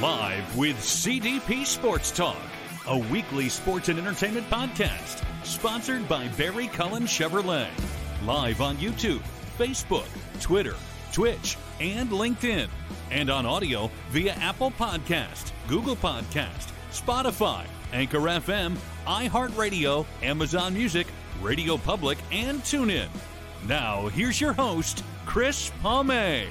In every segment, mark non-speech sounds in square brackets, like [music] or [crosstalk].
Live with CDP Sports Talk, a weekly sports and entertainment podcast sponsored by Barry Cullen Chevrolet. Live on YouTube, Facebook, Twitter, Twitch, and LinkedIn. And on audio via Apple Podcast, Google Podcast, Spotify, Anchor FM, iHeartRadio, Amazon Music, Radio Public, and TuneIn. Now, here's your host, Chris Pomay.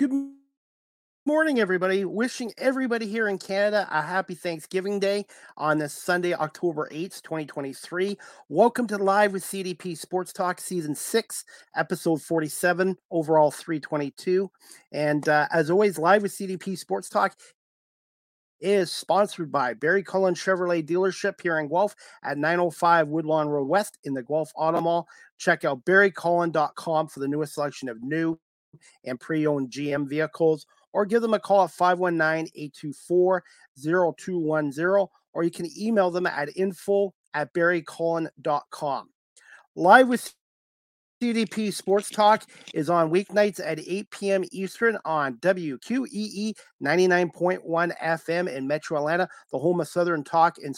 Good morning, everybody. Wishing everybody here in Canada a happy Thanksgiving Day on this Sunday, October 8th, 2023. Welcome to Live with CDP Sports Talk, Season 6, Episode 47, overall 322. And uh, as always, Live with CDP Sports Talk is sponsored by Barry Cullen Chevrolet dealership here in Guelph at 905 Woodlawn Road West in the Guelph Auto Mall. Check out barrycullen.com for the newest selection of new and pre owned GM vehicles, or give them a call at 519 824 0210, or you can email them at info at barrycullen.com. Live with CDP Sports Talk is on weeknights at 8 p.m. Eastern on WQEE 99.1 FM in Metro Atlanta, the home of Southern Talk and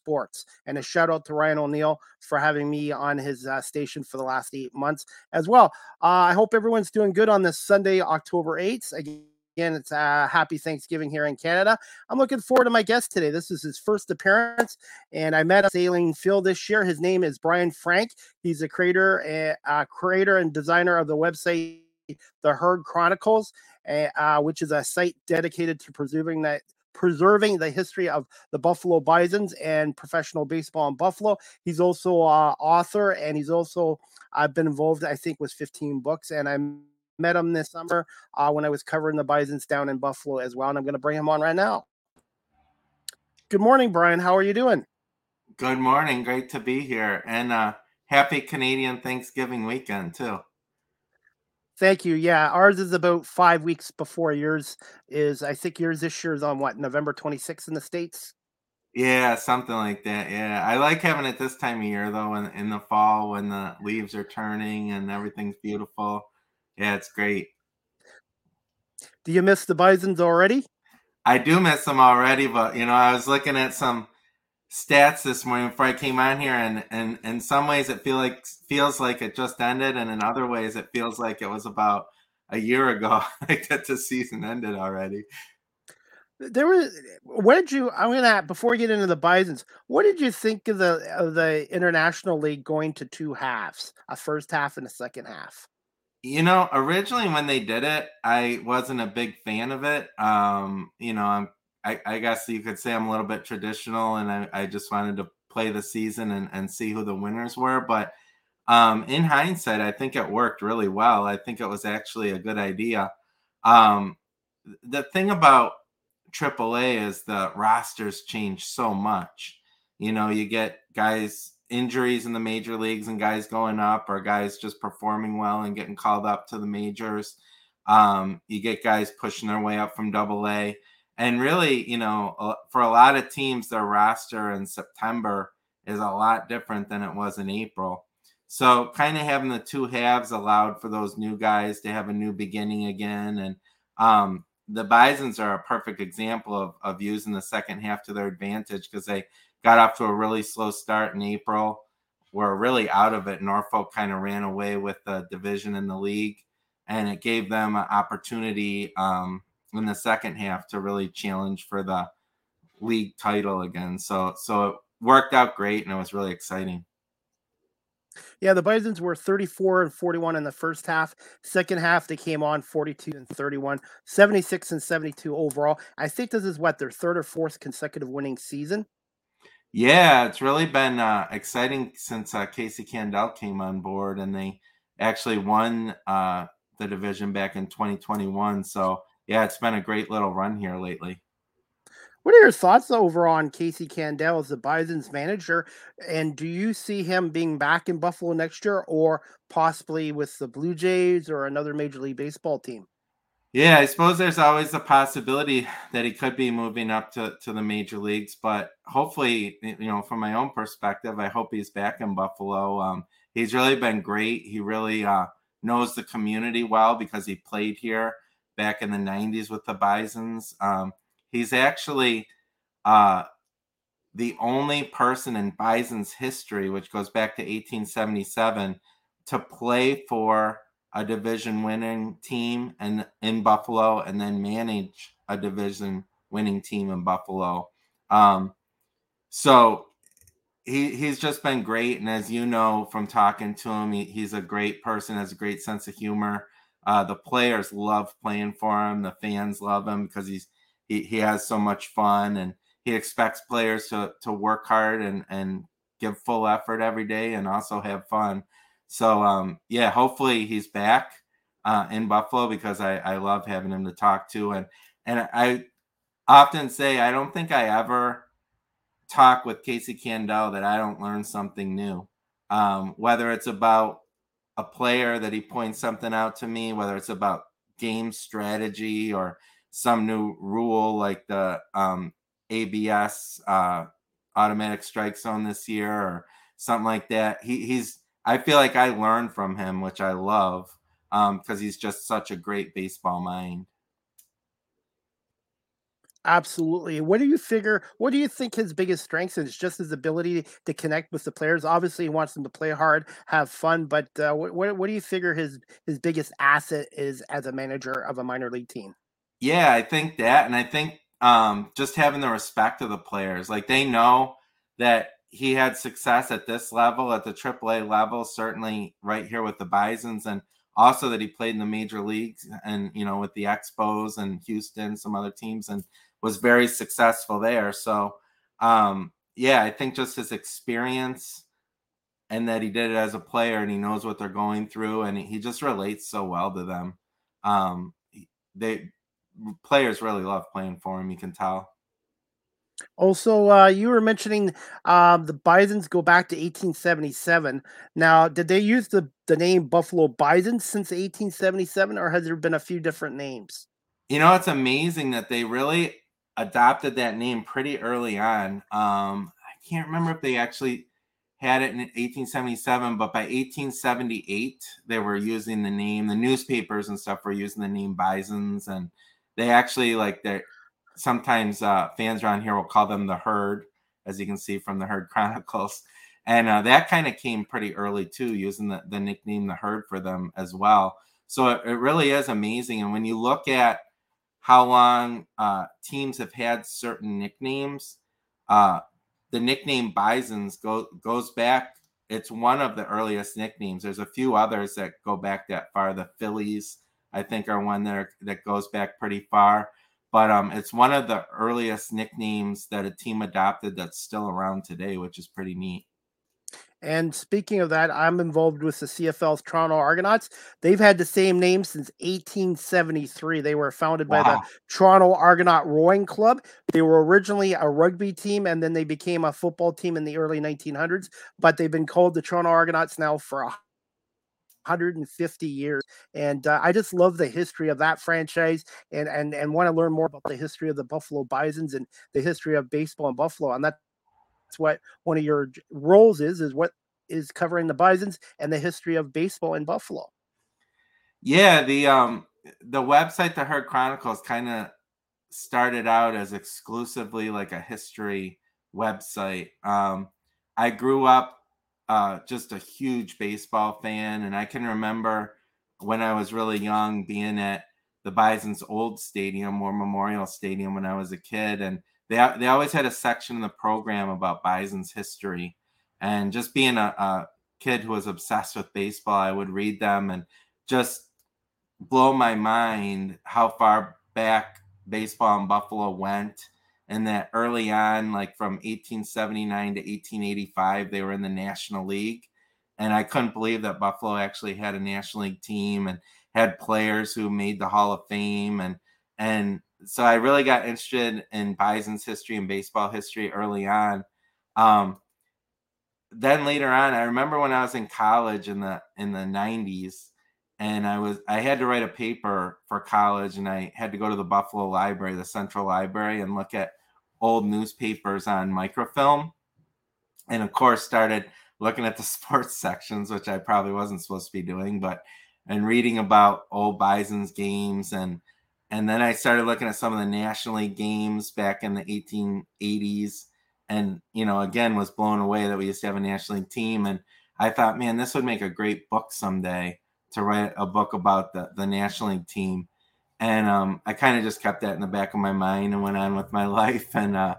sports. And a shout out to Ryan O'Neill for having me on his uh, station for the last eight months as well. Uh, I hope everyone's doing good on this Sunday, October 8th. Again, it's a uh, happy Thanksgiving here in Canada. I'm looking forward to my guest today. This is his first appearance, and I met Sahlen Field this year. His name is Brian Frank. He's a creator, a, a creator and designer of the website The Herd Chronicles, uh, which is a site dedicated to preserving that preserving the history of the Buffalo Bisons and professional baseball in Buffalo. He's also an author, and he's also I've been involved, I think, with 15 books, and I met him this summer uh, when I was covering the Bisons down in Buffalo as well, and I'm going to bring him on right now. Good morning, Brian. How are you doing? Good morning. Great to be here, and uh, happy Canadian Thanksgiving weekend too. Thank you. Yeah, ours is about five weeks before yours is. I think yours this year is on what November 26th in the states. Yeah, something like that. Yeah, I like having it this time of year though, in, in the fall when the leaves are turning and everything's beautiful. Yeah, it's great. Do you miss the Bisons already? I do miss them already, but you know, I was looking at some stats this morning before I came on here, and and in some ways it feel like feels like it just ended, and in other ways it feels like it was about a year ago [laughs] like that the season ended already. There was what did you I'm gonna before we get into the Bisons, what did you think of the of the international league going to two halves, a first half and a second half? You know, originally when they did it, I wasn't a big fan of it. Um, you know, I'm I, I, guess you could say I'm a little bit traditional and I, I just wanted to play the season and, and see who the winners were. But um, in hindsight, I think it worked really well. I think it was actually a good idea. Um, the thing about AAA is the rosters change so much. You know, you get guys injuries in the major leagues and guys going up, or guys just performing well and getting called up to the majors. Um, you get guys pushing their way up from Double A and really, you know, for a lot of teams, their roster in September is a lot different than it was in April. So, kind of having the two halves allowed for those new guys to have a new beginning again. And um, the Bisons are a perfect example of, of using the second half to their advantage because they got off to a really slow start in April. Were really out of it. Norfolk kind of ran away with the division in the league, and it gave them an opportunity um, in the second half to really challenge for the league title again. So so it worked out great and it was really exciting. Yeah, the Bisons were 34 and 41 in the first half. Second half, they came on 42 and 31, 76 and 72 overall. I think this is what their third or fourth consecutive winning season. Yeah, it's really been uh, exciting since uh, Casey Candaele came on board and they actually won uh, the division back in 2021. So yeah, it's been a great little run here lately. What are your thoughts over on Casey Candaele as the Bison's manager? And do you see him being back in Buffalo next year or possibly with the Blue Jays or another Major League Baseball team? Yeah, I suppose there's always a possibility that he could be moving up to, to the major leagues, but hopefully, you know, from my own perspective, I hope he's back in Buffalo. Um, he's really been great. He really uh, knows the community well because he played here back in the 90s with the Bisons. Um, he's actually uh, the only person in Bison's history, which goes back to 1877, to play for a division winning team and in Buffalo and then manage a division winning team in Buffalo. Um, so he he's just been great, and as you know from talking to him, he, he's a great person, has a great sense of humor. Uh, the players love playing for him. The fans love him because he's he, he has so much fun, and he expects players to to work hard and and give full effort every day, and also have fun. So um, yeah, hopefully he's back uh, in Buffalo because I, I love having him to talk to and and I often say I don't think I ever talk with Casey Candaele that I don't learn something new. Um, whether it's about a player that he points something out to me, whether it's about game strategy or some new rule like the um, ABS uh, automatic strike zone this year or something like that. He, he's I feel like I learned from him, which I love because um, he's just such a great baseball mind. Absolutely. What do you figure? What do you think his biggest strengths is? Just his ability to connect with the players. Obviously, he wants them to play hard, have fun. But uh, what, what, what do you figure his his biggest asset is as a manager of a minor league team? Yeah, I think that, and I think um, just having the respect of the players. Like they know that he had success at this level, at the AAA level, certainly right here with the Bisons, and also that he played in the major leagues and you know with the Expos and Houston, some other teams, and was very successful there. So, um, yeah, I think just his experience and that he did it as a player and he knows what they're going through and he just relates so well to them. Um, they players really love playing for him. You can tell. Also, uh, you were mentioning uh, the Bisons go back to 1877. Now, did they use the, the name Buffalo Bisons since 1877, or has there been a few different names? You know, it's amazing that they really adopted that name pretty early on. Um, I can't remember if they actually had it in 1877, but by 1878, they were using the name. The newspapers and stuff were using the name Bisons, and they actually like they sometimes uh, fans around here will call them the herd, as you can see from the Herd [laughs] Chronicles. And uh, that kind of came pretty early too, using the, the nickname the herd for them as well. So it, it really is amazing. And when you look at how long uh, teams have had certain nicknames, uh, the nickname Bisons go, goes back. It's one of the earliest nicknames. There's a few others that go back that far. The Phillies, I think, are one that are, that goes back pretty far but um, it's one of the earliest nicknames that a team adopted that's still around today, which is pretty neat. And speaking of that, I'm involved with the CFL's Toronto Argonauts. They've had the same name since 1873. They were founded wow. by the Toronto Argonaut Rowing Club. They were originally a rugby team and then they became a football team in the early 1900s, but they've been called the Toronto Argonauts now for a 150 years and uh, i just love the history of that franchise and and and want to learn more about the history of the buffalo bisons and the history of baseball in buffalo and that's what one of your roles is is what is covering the bisons and the history of baseball in buffalo. Yeah the um the website the herd chronicles kind of started out as exclusively like a history website. Um i grew up uh, just a huge baseball fan, and I can remember when I was really young being at the Bison's old stadium or Memorial Stadium when I was a kid, and they they always had a section in the program about Bison's history, and just being a, a kid who was obsessed with baseball, I would read them and just blow my mind how far back baseball in Buffalo went and that early on, like from 1879 to 1885, they were in the National League. And I couldn't believe that Buffalo actually had a National League team and had players who made the Hall of Fame. And and so I really got interested in Bison's history and baseball history early on. Um, then later on, I remember when I was in college in the in the 90s, and I was I had to write a paper for college, and I had to go to the Buffalo Library, the Central Library, and look at old newspapers on microfilm, and of course started looking at the [laughs] sports sections, which I probably wasn't supposed to be doing, but and reading about old Bison's games and and then I started looking at some of the National League games back in the 1880s and you know again was blown away that we used to have a National League team. And I thought man this would make a great book someday to write a book about the the National League team. And um, I kind of just kept that in the back of my mind and went on with my [laughs] life. And uh,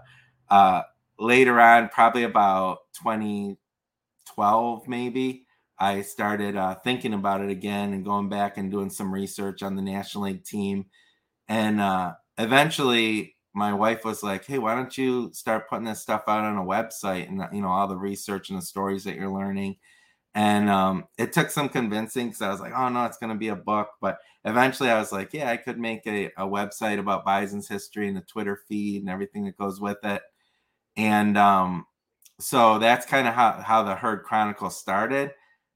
uh, later on probably about 2012 maybe I started uh, thinking about it again and going back and doing some research on the National League team. And uh, eventually, my wife was like, "Hey, why don't you start putting this stuff out on a website and you know all the research and the stories that you're learning?" And um, it took some convincing because I was like, "Oh no, it's going to be a book." But eventually, I was like, "Yeah, I could make a, a website about Bison's history and the Twitter feed and everything that goes with it." And um, so that's kind of how how the Herd Chronicle started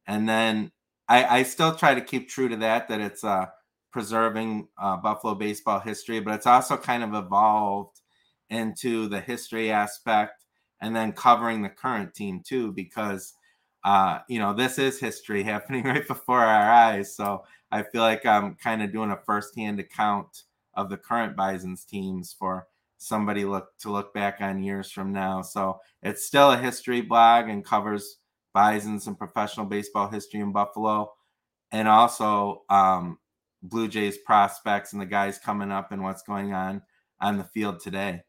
and then I, I still try to keep true to that that it's uh, preserving uh, Buffalo baseball history, but it's also kind of evolved into the history aspect and then covering the current team too, because uh, you know this is history [laughs] happening right before our eyes. So I feel like I'm kind of doing a firsthand account of the current Bison's teams for somebody look to look back on years from now. So it's still a history blog and covers Bison's and professional baseball history in Buffalo, and also um, Blue Jays prospects and the guys coming up and what's going on on the field today.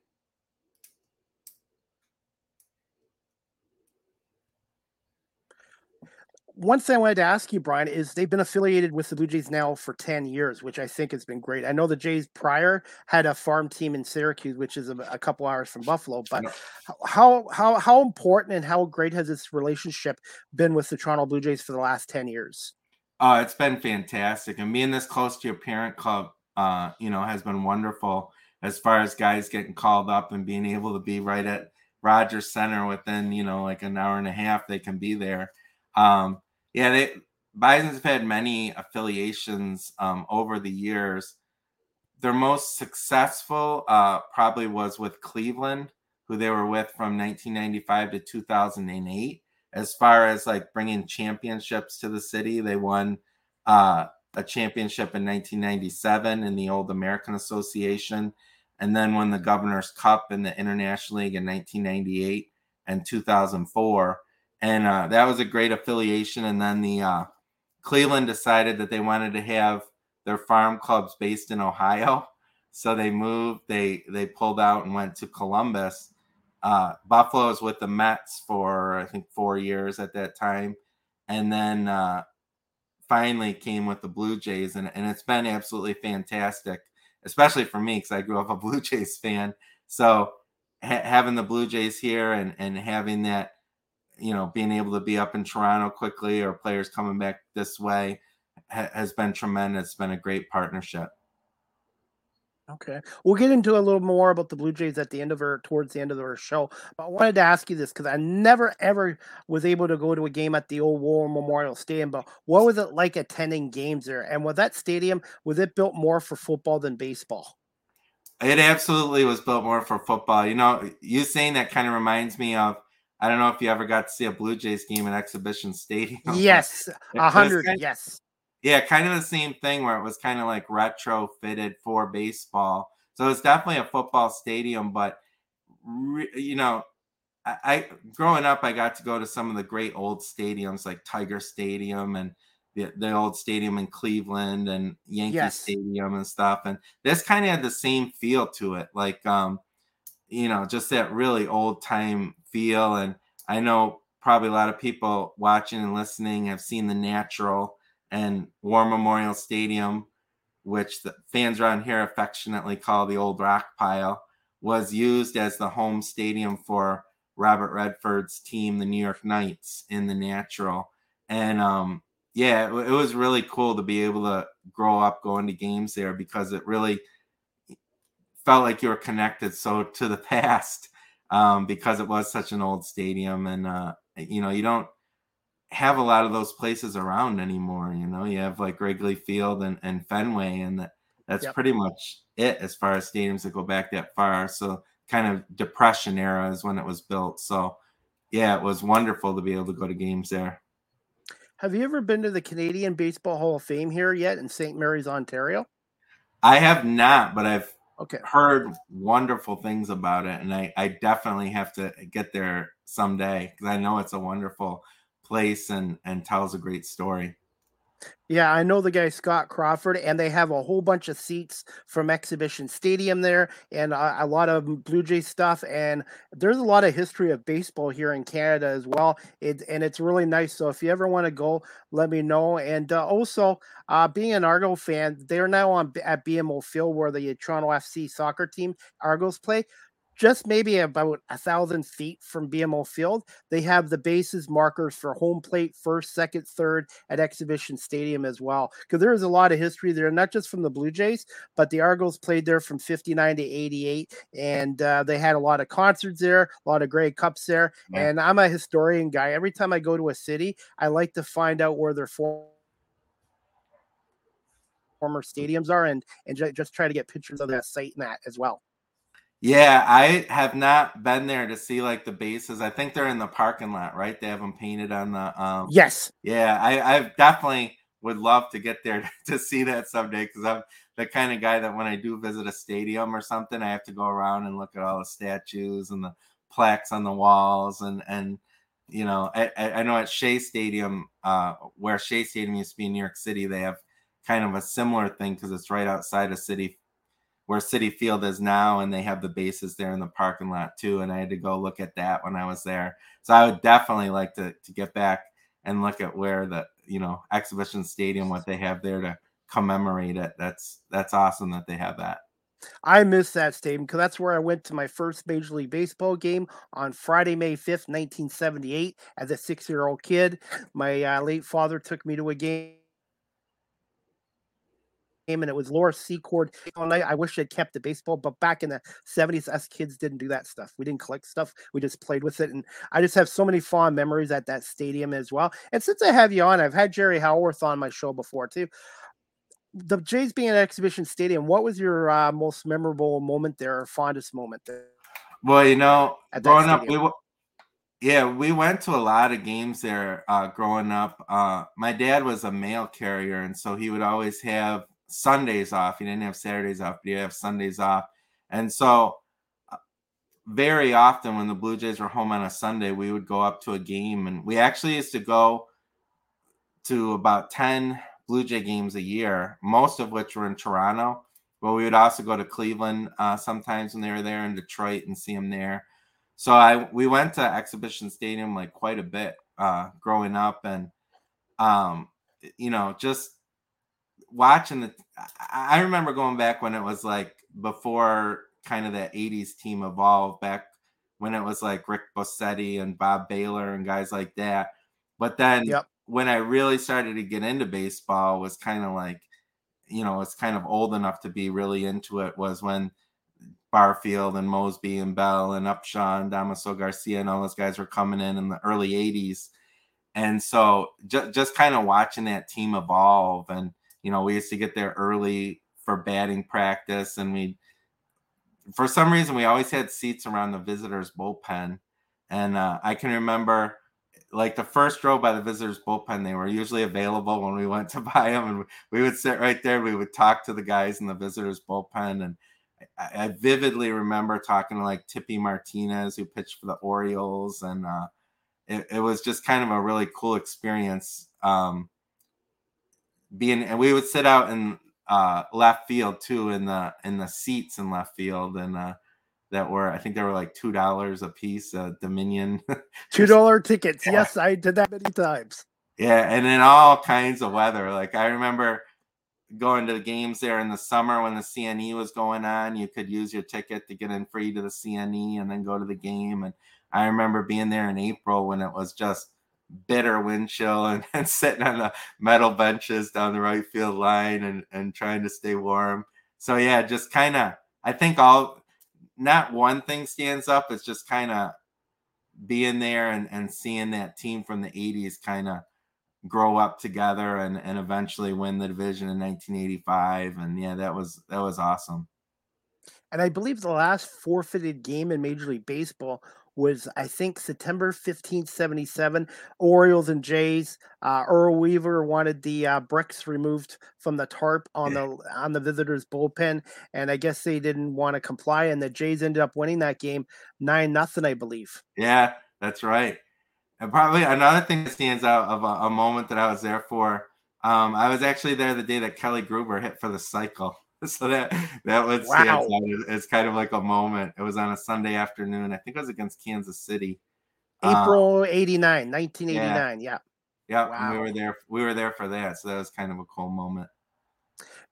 one thing I wanted to ask you, Brian, is they've been affiliated with the Blue Jays now for 10 years, which I think has been great. I know the Jays prior had a farm team in Syracuse, which is a, a couple hours from Buffalo, but how how how important and how great has this relationship been with the Toronto Blue Jays for the last 10 years? Uh, it's been fantastic. And being this close to your parent club, uh, you know, has been wonderful as far as guys getting called up and being able to be right at Rogers Center within, you know, like an hour and a half, they can be there. Um, yeah, they Bison's have had many affiliations um, over the years. Their most successful uh, probably was with Cleveland, who they were with from 1995 to 2008. As far as like bringing championships to the city, they won uh, a championship in 1997 in the old American Association, and then won the Governor's Cup in the International League in 1998 and 2004 and uh, that was a great affiliation. And then the uh, Cleveland decided that they wanted to have their farm clubs based in Ohio, so they moved. They they pulled out and went to Columbus. Uh, Buffalo was with the Mets for I think four years at that time, and then uh, finally came with the Blue Jays, and, and it's been absolutely fantastic, especially for me because I grew up a [laughs] Blue Jays fan. So ha- having the Blue Jays here and and having that you know, being able to be up in Toronto quickly or players coming back this way ha- has been tremendous. It's been a great partnership. Okay. We'll get into a little more about the Blue Jays at the end of our towards the end of our show. But I wanted to ask you this because I never ever was able to go to a game at the old War Memorial Stadium. But what was it like attending games there? And was that stadium was it built more for football than baseball? It absolutely was built more for football. You know, you saying that kind of reminds me of I don't know if you ever got to see a Blue Jays game at Exhibition Stadium. Yes, [laughs] a hundred. Yes. Yeah, kind of the same thing where it was kind of like retrofitted for baseball. So it's definitely a football stadium, but re, you know, I, I growing up, I got to go to some of the great old stadiums like Tiger Stadium and the, the old stadium in Cleveland and Yankee yes. Stadium and stuff. And this kind of had the same feel to it, like um, you know, just that really old time feel. And I know probably a lot of people watching and listening have seen the natural and War Memorial Stadium, which the fans around here affectionately call the old rock pile, was used as the home stadium for Robert Redford's team, the New York Knights, in the natural. And um, yeah, it, it was really cool to be able to grow up going to games there because it really felt like you were connected so to the [laughs] past um, because it was such an old stadium and uh, you know you don't have a lot of those places around anymore. You know, you have like Wrigley Field and, and Fenway, and that, that's yep. pretty much it as far as stadiums that go back that far. So kind of depression era is when it was built. So yeah, it was wonderful to be able to go to games there. Have you ever been to the Canadian Baseball Hall of Fame here yet in St. Mary's, Ontario? I have not, but I've okay. heard wonderful things about it, and I, I definitely have to get there someday because I know it's a wonderful place and and tells a great story. Yeah, I know the guy Scott Crawford, and they have a whole bunch of seats from Exhibition Stadium there, and a, a, lot of Blue Jay stuff. And there's a lot of history of baseball here in Canada as well. It, and it's really nice. So if you ever want to go, let me know. And uh, also, uh, being an Argo fan, they're now on at BMO Field where the Toronto FC soccer team Argos play just maybe about a thousand feet from BMO Field, they have the bases markers for home plate, first, second, third at Exhibition Stadium as well. Because there is a lot of history there, not just from the Blue Jays, but the Argos played there from 59 to 88. And uh, they had a lot of concerts there, a lot of Grey Cups there. Yeah. And I'm a historian guy. Every time I go to a city, I like to find out where they're for former stadiums are and and just try to get pictures of that site and that as well. Yeah, I have not been there to see like the bases. I think they're in the parking lot, right? They have them painted on the. Um, yes. Yeah, I, I definitely would love to get there [laughs] to see that someday because I'm the kind of guy that when I do visit a stadium or something, I have to go around and look at all the statues and the plaques on the walls and and you know I, I know at Shea Stadium, uh, where Shea Stadium used to be in New York City, they have kind of a similar thing because it's right outside of Citi where Citi Field is now, and they have the bases there in the parking lot too. And I had to go look at that when I was there. So I would definitely like to to get back and look at where the you know exhibition stadium, what they have there to commemorate it. That's that's awesome that they have that. I miss that stadium because that's where I went to my first Major League Baseball game on Friday, May 5th, 1978, as a six year old kid. My uh, late father took me to a game and it was Laura Secord all night. I wish they'd kept the baseball, but back in the 70s, us kids didn't do that stuff. We didn't collect stuff. We just played with it. And I just have so many fond memories at that stadium as well. And since I have you on, I've had Jerry Howarth on my show before too. The Jays being an exhibition stadium, what was your uh, most memorable moment there or fondest moment there? Well, you know, growing up, we were, yeah, we went to a lot of games there uh, growing up. Uh, my dad was a mail carrier, and so he would always have Sundays off. He didn't have Saturdays off, but he have Sundays off. And so uh, very often when the Blue Jays were home on a Sunday, we would go up to a game and we actually used to go to about 10 Blue Jay games a year, most of which were in Toronto. But we would also go to Cleveland uh, sometimes when they were there in Detroit and see them there. So I we went to Exhibition Stadium like quite a bit uh, growing up, and um, you know just watching the I remember going back when it was like before kind of that 80s team evolved back when it was like Rick Bosetti and Bob Bailor and guys like that. But then yep. when I really started to get into baseball was kind of like, you know, it's kind of old enough to be really into it was when Barfield and Moseby and Bell and Upshaw and Damaso Garcia and all those guys were coming in in the early 80s. And so just, just kind of watching that team evolve and you know, we used to get there early for batting practice, and we, for some reason, we always had seats around the visitors' bullpen. And uh, I can remember, like the first row by the visitors' bullpen, they were usually available when we went to [laughs] buy them, and we would sit right there. We would talk to the guys in the visitors' bullpen, and I, I vividly remember talking to like Tippy Martinez, who pitched for the Orioles, and uh, it, it, was just kind of a really cool experience. Um, being and we would sit out in uh, left field too in the in the seats in left field and uh, that were I think they were like two dollars a piece. Uh, Dominion [laughs] two dollar tickets. Yeah. Yes, I did that many times. Yeah, and in all kinds of weather. Like I remember going to the games there in the summer when the CNE was going on. You could use your ticket to get in free to the CNE and then go to the game. And I remember being there in April when it was just bitter wind chill and, [laughs] and sitting on the metal benches down the right field line and, and trying to stay warm. So yeah, just kind of I think all not one thing stands up. It's just kind of being there and, and seeing that team from the 80s kind of grow up together and, and eventually win the division in 1985 and yeah that was that was awesome and i believe the last forfeited game in major league baseball was I think September 15th, 77. Orioles and Jays. Uh, Earl Weaver wanted the uh, bricks removed from the tarp on the on the visitors bullpen, and I guess they didn't want to comply, and the Jays ended up winning that game nine nothing, I believe. Yeah, that's right. And probably another thing that stands out of a, a moment that I was there for. Um, I was actually there the day that Kelly Gruber hit for the cycle. [laughs] so that that was wow. it's kind of like a moment. It was on a Sunday afternoon. I think it was against Kansas City. April um, 89, 1989. Yeah. Yeah. yeah wow. We were there. We were there for that. So that was kind of a cool moment.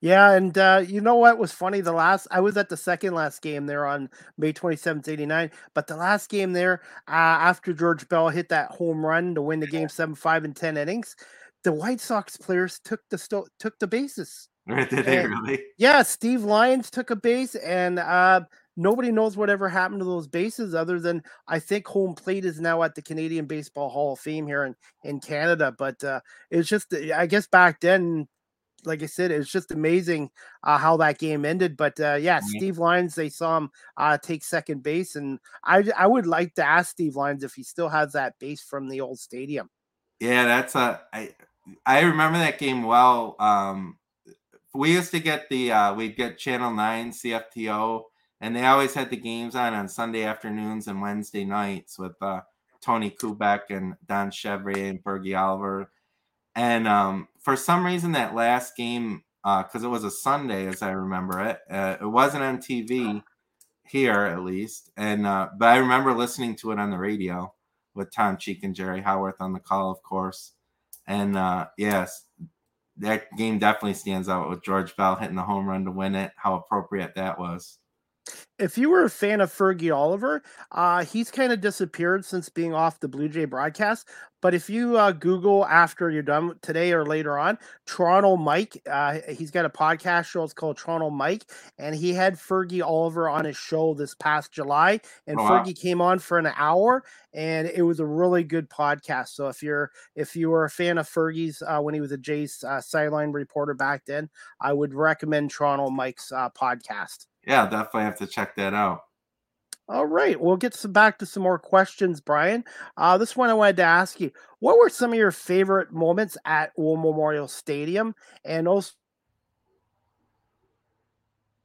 Yeah, and uh, you know what was funny? The last I was at the second last game there on May 27th, 89. But the last game there, uh, after George Bell hit that home run to win the game seven five in ten innings, the White Sox players took the sto- took the bases. [laughs] Did they and, really? Yeah, Steve Lyons took a base, and uh, nobody knows whatever happened to those bases other than I think home plate is now at the Canadian Baseball Hall of Fame here in, in Canada. But uh, it's just, I guess back then, like I said, it's just amazing uh, how that game ended. But uh, yeah, mm-hmm. Steve Lyons, they saw him uh, take second base, and I I would like to ask Steve Lyons if he still has that base from the old stadium. Yeah, that's a I I remember that game well. Um, we used to get the uh, we'd get Channel Nine CFTO, and they always had the games on on Sunday afternoons and Wednesday nights with uh, Tony Kubek and Don Chevrier and Fergie Oliver. And um, for some reason, that last game, because uh, it was a Sunday, as I remember it, uh, it wasn't on TV here at least. And uh, but I remember listening to it on the radio with Tom Cheek and Jerry Howarth on the call, of course. And uh, yes, that game definitely stands out with George Bell hitting the home run to win it. How appropriate that was. If you were a fan of Fergie Oliver, uh, he's kind of disappeared since being off the Blue Jay broadcast. But if you uh, Google after you're done today or later on, Toronto Mike, uh, he's got a podcast show. It's called Toronto Mike, and he had Fergie Oliver on his show this past July, and oh, wow. Fergie came on for an hour, and it was a really good podcast. So if you're if you were a fan of Fergie's uh, when he was a Jays uh, sideline reporter back then, I would recommend Toronto Mike's uh, podcast. Yeah, definitely have to check that out. All right, we'll get some back to some more questions, Brian. Uh, this one I wanted to ask you: What were some of your favorite moments at War Memorial Stadium, and also,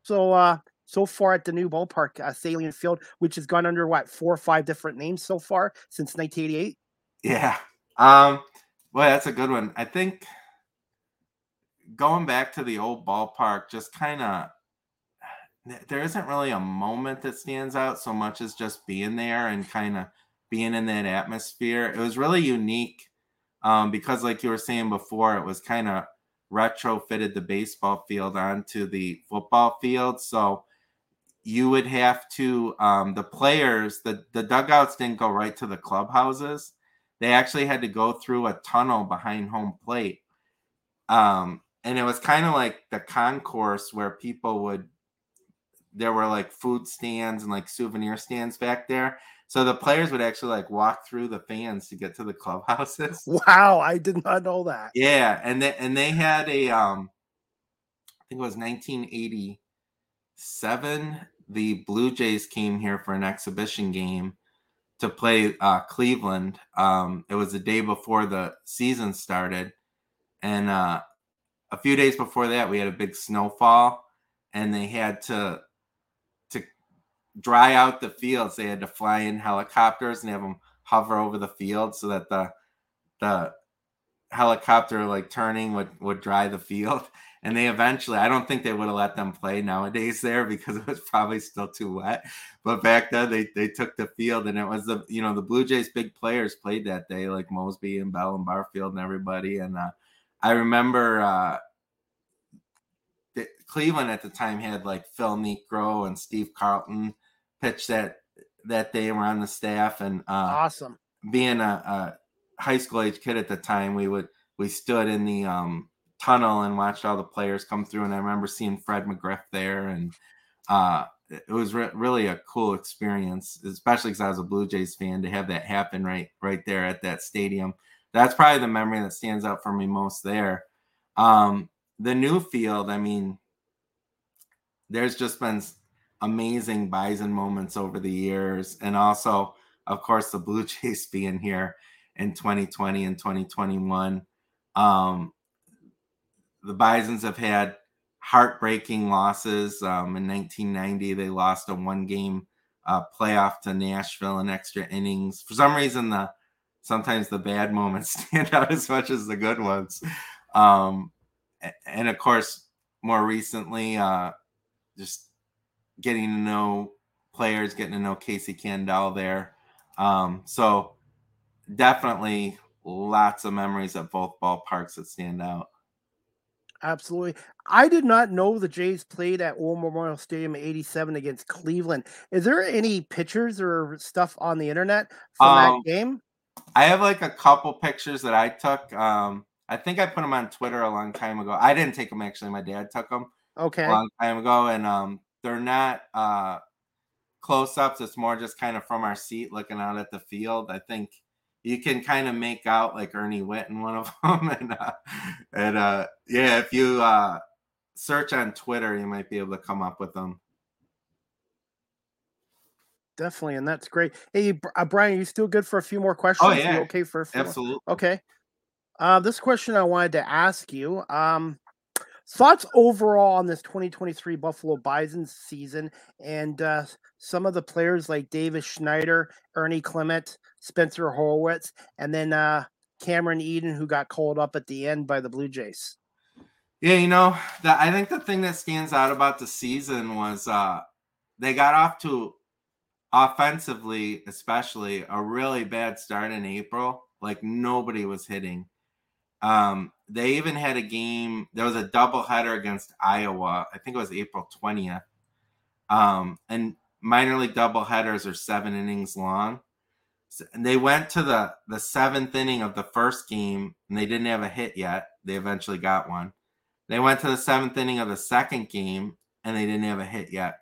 so uh, so far at the new ballpark, uh, Sahlen Field, which has gone under what four or five different names so far since 1988? Yeah, um, well, that's a good one. I think going back to the old ballpark just kind of there isn't really a moment that stands out so much as just being there and kind of being in that atmosphere. It was really unique um, because, like you were saying before, it was kind of retrofitted the baseball field onto the football field. So you would have to um, the players the the dugouts didn't go right to the clubhouses. They actually had to go through a tunnel behind home plate. Um, and it was kind of like the concourse where people would there were like food stands and like souvenir stands back there. So the players would actually like walk through the fans to get to the [laughs] clubhouses. Wow, I did not know that. Yeah, and they and they had a um I think it was 1987. The Blue Jays came here for an exhibition game to play uh, Cleveland. Um, it was the day before the season started, and uh, a few days before that, we had a big snowfall, and they had to dry out the fields. They had to fly in helicopters and have them hover over the field so that the the helicopter like turning would would dry the field. [laughs] And they eventually, I don't think they would have let them play nowadays there because it was probably still too wet. But back then, they they took the field, and it was the you know the Blue Jays big players played that day, like Moseby and Bell and Barfield and everybody. And uh, I remember uh, Cleveland at the time had like Phil Niekro and Steve Carlton pitch that that day. We're on the staff and uh, awesome. Being a, a, high school age kid at the time, we would we stood in the um, tunnel and watched all the players come through. And I remember seeing Fred McGriff there, and uh, it was re- really a cool experience, especially because I was a Blue Jays fan to have that happen right right there at that stadium. That's probably the memory that stands out for me most there. Um, the new field, I mean, there's just been amazing Bison moments over the years, and also, of course, the Blue [laughs] Jays being here in 2020 and 2021. Um, the Bisons have had heartbreaking losses. Um, in 1990, they lost a one game uh, playoff to Nashville in extra innings. For some reason, the sometimes the bad [laughs] moments stand out as much as the good ones. Um, and of course, more recently, uh, just getting to know players, getting to know Casey Candaele there. Um, so definitely lots of memories at both ballparks that stand out. Absolutely. I did not know the Jays played at War Memorial Stadium 87 against Cleveland. Is there any pictures or stuff on the internet from um, that game? I have like a couple pictures that I took. Um, I think I put them on Twitter a long time ago. I didn't take them actually. My dad took them. Okay. A long time ago, and um, they're not uh, close ups. It's more just kind of from our seat looking out at the field. I think you can kind of make out like Ernie Whitt in one of [laughs] them. and uh, and uh, yeah, if you uh, search on Twitter, you might be able to come up with them. Definitely, and that's great. Hey, uh, Brian, you still good for a few more questions? Oh yeah, okay for a few absolutely. More? Okay. Uh, this question I wanted to ask you. Um, thoughts overall on this 2023 Buffalo Bison season and uh, some of the players like Davis Schneider, Ernie Clement, Spencer Horwitz, and then uh, Cameron Eden, who got called up at the end by the Blue Jays. Yeah, you know, the, I think the thing that stands out about the season was uh, they got off to offensively, especially a really bad start in April. Like nobody was hitting. Um, they even had a game. There was a doubleheader against Iowa. I think it was April twentieth. Um, and minor league doubleheaders are seven innings long. So, and they went to the the seventh inning of the first game, and they didn't have a hit yet. They eventually got one. They went to the seventh inning of the second game, and they didn't have a hit yet,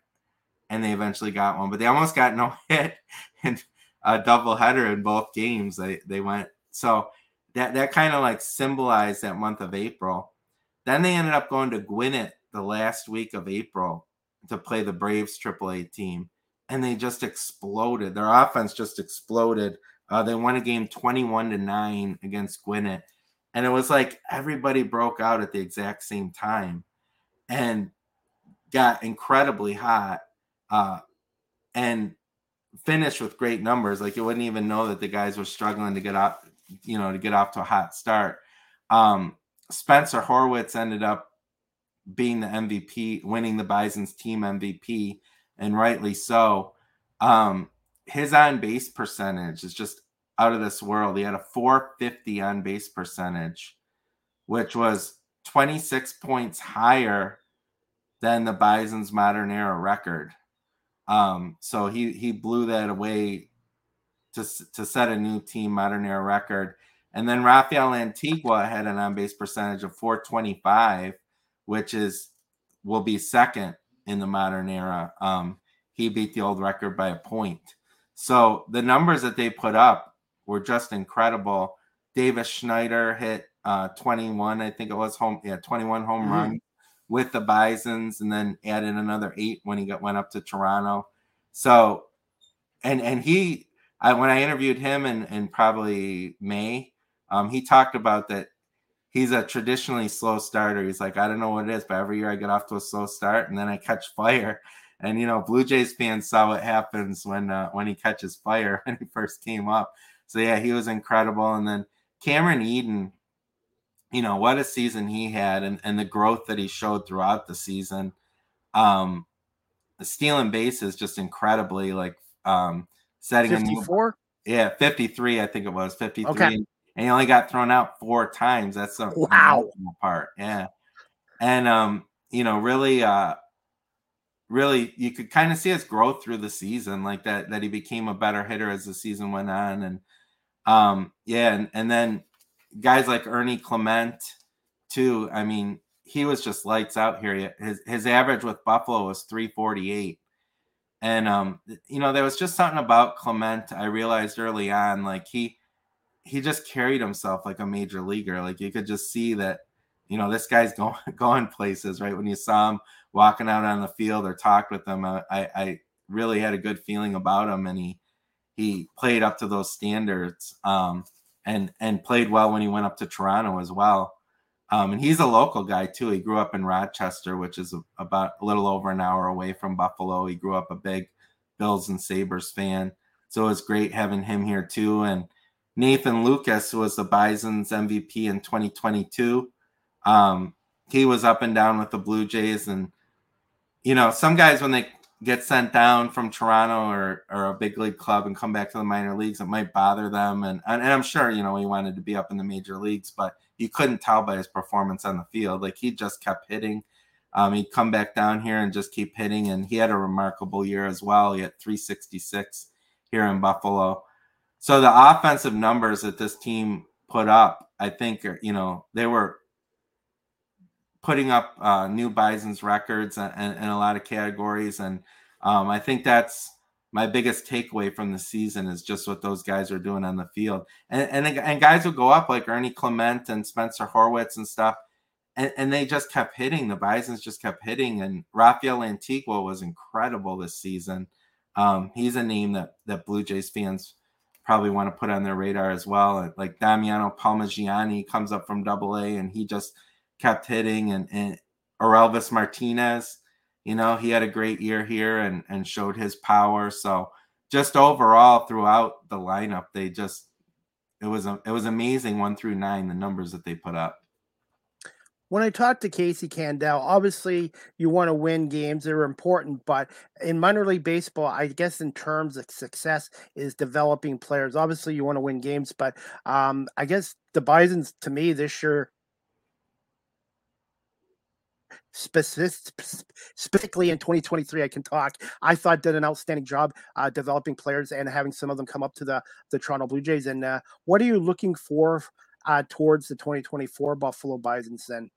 and they eventually got one. But they almost got no [laughs] hit and a doubleheader in both games. They they went so that that kind of like symbolized that month of April. Then they ended up going to Gwinnett the last week of April to play the Braves AAA team, and they just exploded. Their offense just exploded. Uh, they won a game 21 to 9 against Gwinnett. And it was like everybody broke out at the exact same time and got incredibly hot uh, and finished with great numbers. Like you wouldn't even know that the guys were struggling to get up you know, to get off to a hot start. Um, Spencer Horwitz ended up being the MVP, winning the Bison's team MVP, and rightly so. Um, his on base percentage is just out of this world. He had a 450 on base percentage, which was 26 points higher than the Bison's modern era record. Um, so he he blew that away to, to set a new team modern era record. And then Rafael Lantigua had an on base percentage of 425, which is will be second in the modern era. Um, he beat the old record by a point. So the numbers that they put up were just incredible. Davis Schneider hit uh, 21, I think it was home, yeah, 21 home mm-hmm. runs with the Bisons, and then added another eight when he got went up to Toronto. So, and and he I when I interviewed him in, in probably May, um, he talked about that he's a traditionally slow starter. He's like, I don't know what it is, but every year I get off to a slow start and then I catch fire. [laughs] And you know, Blue Jays fans saw what happens when uh, when he catches fire [laughs] when he first came up. So yeah, he was incredible. And then Cameron Eden, you know, what a season he had and, and the growth that he showed throughout the season. Um stealing bases just incredibly like um setting 54? a new, yeah 53 i think it was 53 okay. and he only got thrown out four times. That's a wow. part yeah. And um you know really uh really you could kind of see his growth through the season like that that he became a better hitter as the season went on and um yeah and, and then guys like ernie clement too i mean he was just lights out here. His his average with buffalo was 348 and um, you know, there was just something about Clement. I realized early on, like he he just carried himself like a major leaguer. Like you could just see that, you know, this guy's [laughs] going going places. Right when you saw him walking out on the field or talked with him, I, I really had a good feeling about him, and he he played up to those standards. Um, and and played well when he went up to Toronto as well. Um, and he's a local guy too. He grew up in Rochester, which is about a little over an hour away from Buffalo. He grew up a big Bills and Sabres fan. So it was great having him here too. And Nathan Lukes was the Bison's MVP in 2022. Um, he was up and down with the Blue Jays. And, you know, some guys, when they get sent down from Toronto or, or a big league club and come back to the minor leagues, it might bother them. And, and, and I'm sure, you know, he wanted to be up in the major leagues, but you couldn't tell by his performance on the field. Like he just kept hitting. Um, he'd come back down here and just keep hitting. And he had a remarkable year as well. He had 366 here in Buffalo. So the offensive numbers that this team put up, I think, are, you know, they were putting up uh, new Bison's records in, in, a lot of categories. And um, I think that's my biggest takeaway from the season is just what those guys are doing on the field. And, and, and guys will go up like Ernie Clement and Spencer Horwitz and stuff. And, and they just kept hitting. The Bisons just kept hitting. And Rafael Lantigua was incredible this season. Um, he's a name that, that Blue Jays fans probably want to put on their radar as well. Like Damiano Palmegiani comes up from double A and he just – kept hitting and, and Orelvis Martinez, you know, he had a great year here and, and showed his power. So just overall throughout the lineup, they just it was a, it was amazing one through nine the numbers that they put up. When I talked to Casey Candaele, obviously you want to win games; they're important. But in minor league baseball, I guess in terms of success is developing players. Obviously, you want to win games, but um, I guess the Bison's to me this year specifically in 2023 i can talk. I thought did an outstanding job uh, developing players and having some of them come up to the the toronto blue jays. And uh, what are you looking for uh, towards the 2024 buffalo bisons then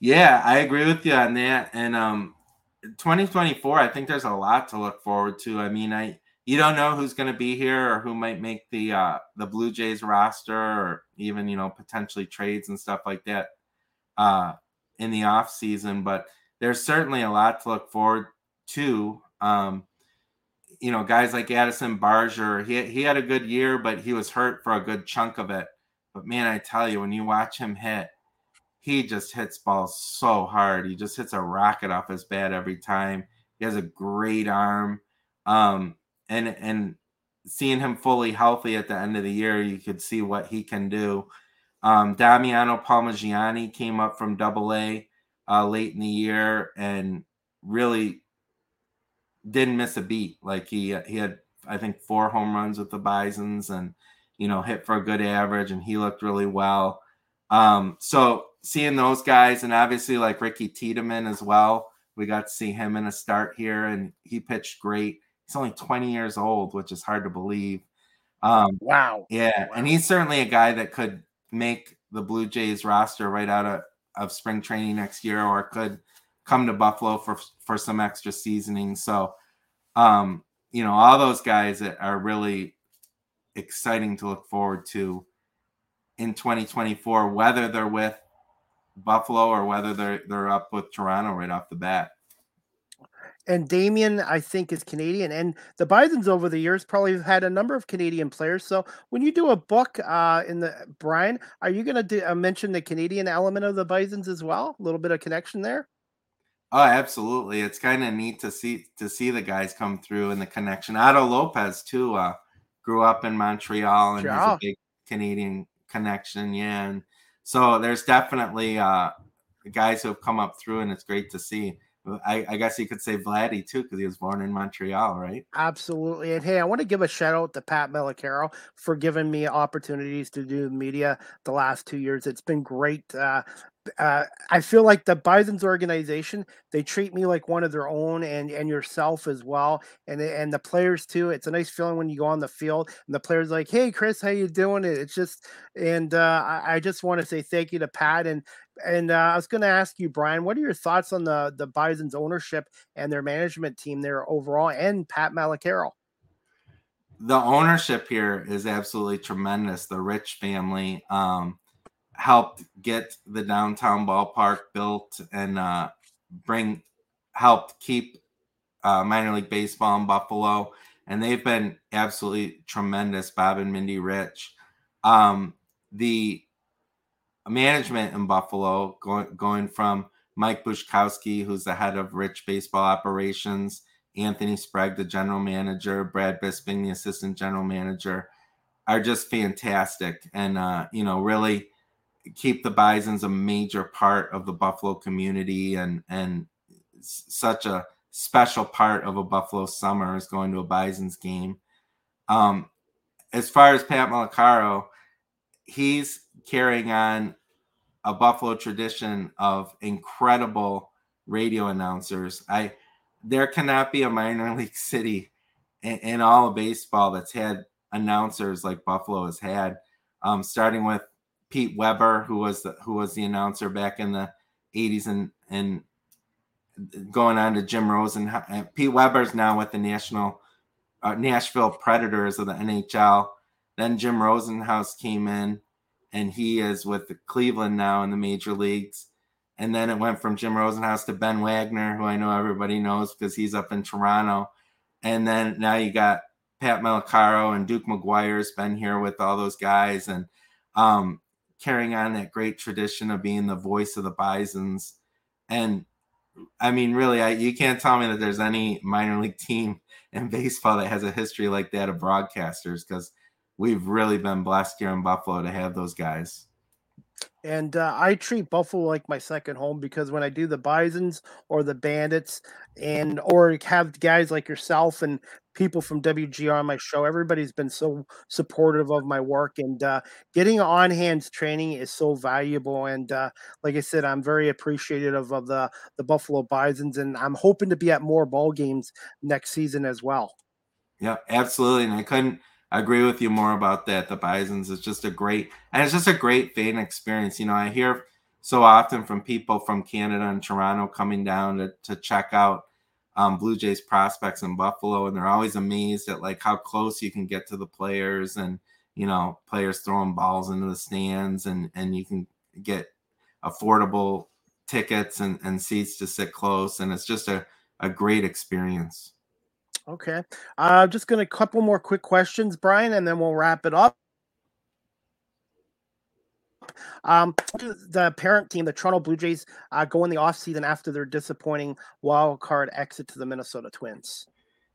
yeah i agree with you on that. And um 2024 i think there's a lot to look forward to. I mean i you don't know who's going to be here or who might make the uh the blue jays roster or even you know potentially trades and stuff like that. Uh in the off season, but there's certainly a lot to look forward to. Um, you know, guys like Addison Barger, he he had a good year, but he was hurt for a good chunk of it. But man, I tell you, when you watch him hit, he just hits balls so hard. He just hits a rocket off his bat every time. He has a great arm. Um, and and seeing him fully healthy at the end of the year, you could see what he can do. Um, Damiano Palmegiani came up from Double A uh, late in the year and really didn't miss a beat. Like he he had I think four home runs with the Bisons and you know hit for a good average and he looked really well. Um, so seeing those guys and obviously like Ricky Tiedemann as well. We got to see him in a start here and he pitched great. He's only 20 years old, which is hard to believe. Um, wow. Yeah, wow. and he's certainly a guy that could make the Blue Jays roster right out of, of spring training next year, or could come to Buffalo for for some extra seasoning. So, um, you know, all those guys that are really exciting to look forward to in 2024, whether they're with Buffalo or whether they're they're up with Toronto right off the bat and Damien, I think, is Canadian. And the Bisons over the years probably have had a number of Canadian players. So when you do a book uh, in the Brian, are you going to uh, mention the Canadian element of the Bisons as well? A little bit of connection there. Oh, absolutely! It's kind of neat to see to see the guys come through and the connection. Otto Lopez too uh, grew up in Montreal and has a big Canadian connection. Yeah, and so there's definitely uh, guys who have come up through, and it's great to see. I, I, guess you could say Vladdy too, because he was born in Montreal, right? Absolutely. And hey, I want to give a shout out to Pat Malacaro for giving me opportunities to do media the last two years. It's been great uh, uh, I feel like the Bison's organization, they treat me like one of their own and and yourself as well. And and the players too. It's a nice feeling when you go on the field and the players like, hey Chris, how you doing? It's just and uh, I, I, just want to say thank you to Pat and and uh, I was going to ask you, Brian, what are your thoughts on the the Bison's ownership and their management team there overall and Pat Malacaro? The ownership here is absolutely tremendous. The Rich family. Um, helped get the downtown ballpark built and uh, bring helped keep uh, minor league baseball in Buffalo, and they've been absolutely tremendous. Bob and Mindy Rich, um, the management in Buffalo going going from Mike Buczkowski, who's the head of Rich Baseball Operations, Anthony Sprague, the general manager, Brad Bisping, the assistant general manager, are just fantastic, and uh, you know really keep the Bisons a major part of the Buffalo community and and such a special part of a Buffalo summer is going to a Bisons game. Um, as far as Pat Malacaro, he's carrying on a Buffalo tradition of incredible radio announcers. I there cannot be a minor [laughs] league city in, in all of baseball that's had announcers like Buffalo has had. Um, starting with Pete Weber, who was the who was the announcer back in the 80s and and going on to Jim Rosen. Pete Weber's now with the National uh, Nashville Predators of the NHL. Then Jim Rosenhaus came in, and he is with the Cleveland now in the major leagues. And then it went from Jim Rosenhaus to Ben Wagner, who I know everybody knows because he's up in Toronto. And then now you got Pat Malacaro and Duke McGuire's been here with all those guys. And um, carrying on that great tradition of being the voice of the Bisons. And I mean, really, I, you can't tell me that there's any minor league team in baseball that has a history like that of broadcasters because we've really been blessed here in Buffalo to have those guys. And uh, I treat Buffalo like my second home because when I do the Bisons or the Bandits, and or have guys like yourself and people from WGR on my show, everybody's been so supportive of my work. And uh, getting on hands training is so valuable. And uh, like I said, I'm very appreciative of the the Buffalo Bisons, and I'm hoping to be at more ball games next season as well. Yeah, absolutely. And I couldn't I agree with you more about that. The Bisons is just a great, and it's just a great fan experience. You know, I hear so often from people from Canada and Toronto coming down to, to check out um, Blue Jays prospects in Buffalo, and they're always amazed at like how close you can get to the players, and you know, players throwing balls into the stands, and and you can get affordable tickets and, and seats to sit close, and it's just a, a great experience. Okay. I'm uh, just going to couple more quick questions, Brian, and then we'll wrap it up. Um, the parent team, the Toronto Blue Jays, uh, go in the offseason after their disappointing wild card exit to the Minnesota Twins.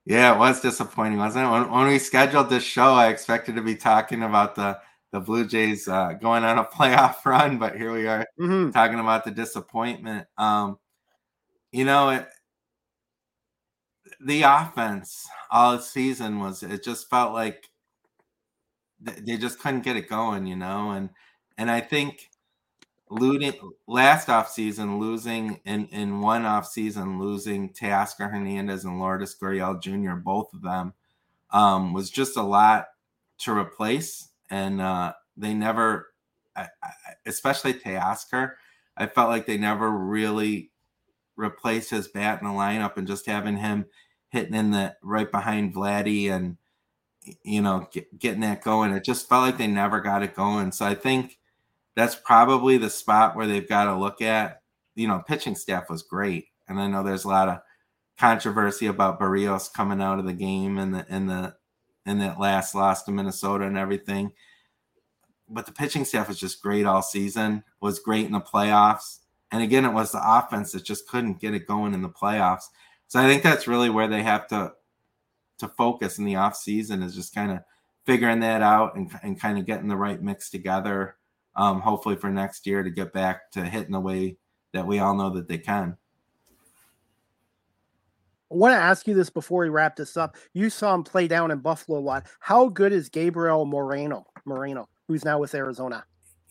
Yeah, it was disappointing, wasn't it? When, when we scheduled this show, I expected to be talking about the the Blue Jays uh, going on a [laughs] playoff run, but here we are mm-hmm. talking about the disappointment. Um, you know, it, the offense all season was it just felt like they just couldn't get it going, you know, and and I think losing last off season, losing in in one off season, losing Teoscar Hernandez and Lourdes Gurriel Jr. both of them um, was just a lot to replace, and uh, they never, especially Teoscar, I felt like they never really replaced his bat in the lineup, and just having him hitting in the right behind Vladdy and you know get, getting that going. It just felt like they never got it going. So I think that's probably the spot where they've got to look at. You know, pitching staff was great, and I know there's a lot of controversy about Berrios coming out of the game and the in the in that last loss to Minnesota and everything. But the pitching staff was just great all season. Was great in the playoffs. And again, it was the offense that just couldn't get it going in the playoffs. So I think that's really where they have to to focus in the off season is just kind of figuring that out and, and kind of getting the right mix together. Um, hopefully for next year to get back to hitting the way that we all know that they can. I want to ask you this before we wrap this up. You saw him play down in Buffalo a lot. How good is Gabriel Moreno? Moreno, who's now with Arizona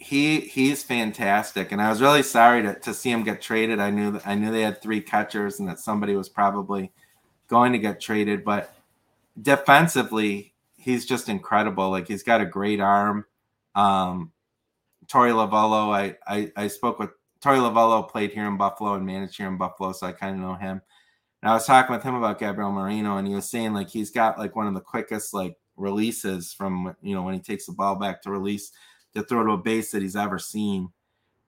he he's fantastic, and I was really sorry to, to see him get traded. I knew that I knew they had three catchers and that somebody was probably going to get traded, but defensively, he's just incredible. Like he's got a great arm. Um, Torey Lovullo, I, I I spoke with Torey Lovullo, played here in Buffalo and managed here in Buffalo, so I kind of know him. And I was talking with him about Gabriel Moreno, and he was saying like he's got like one of the quickest like releases from you know when he takes the ball back to release to throw to a base that he's ever seen.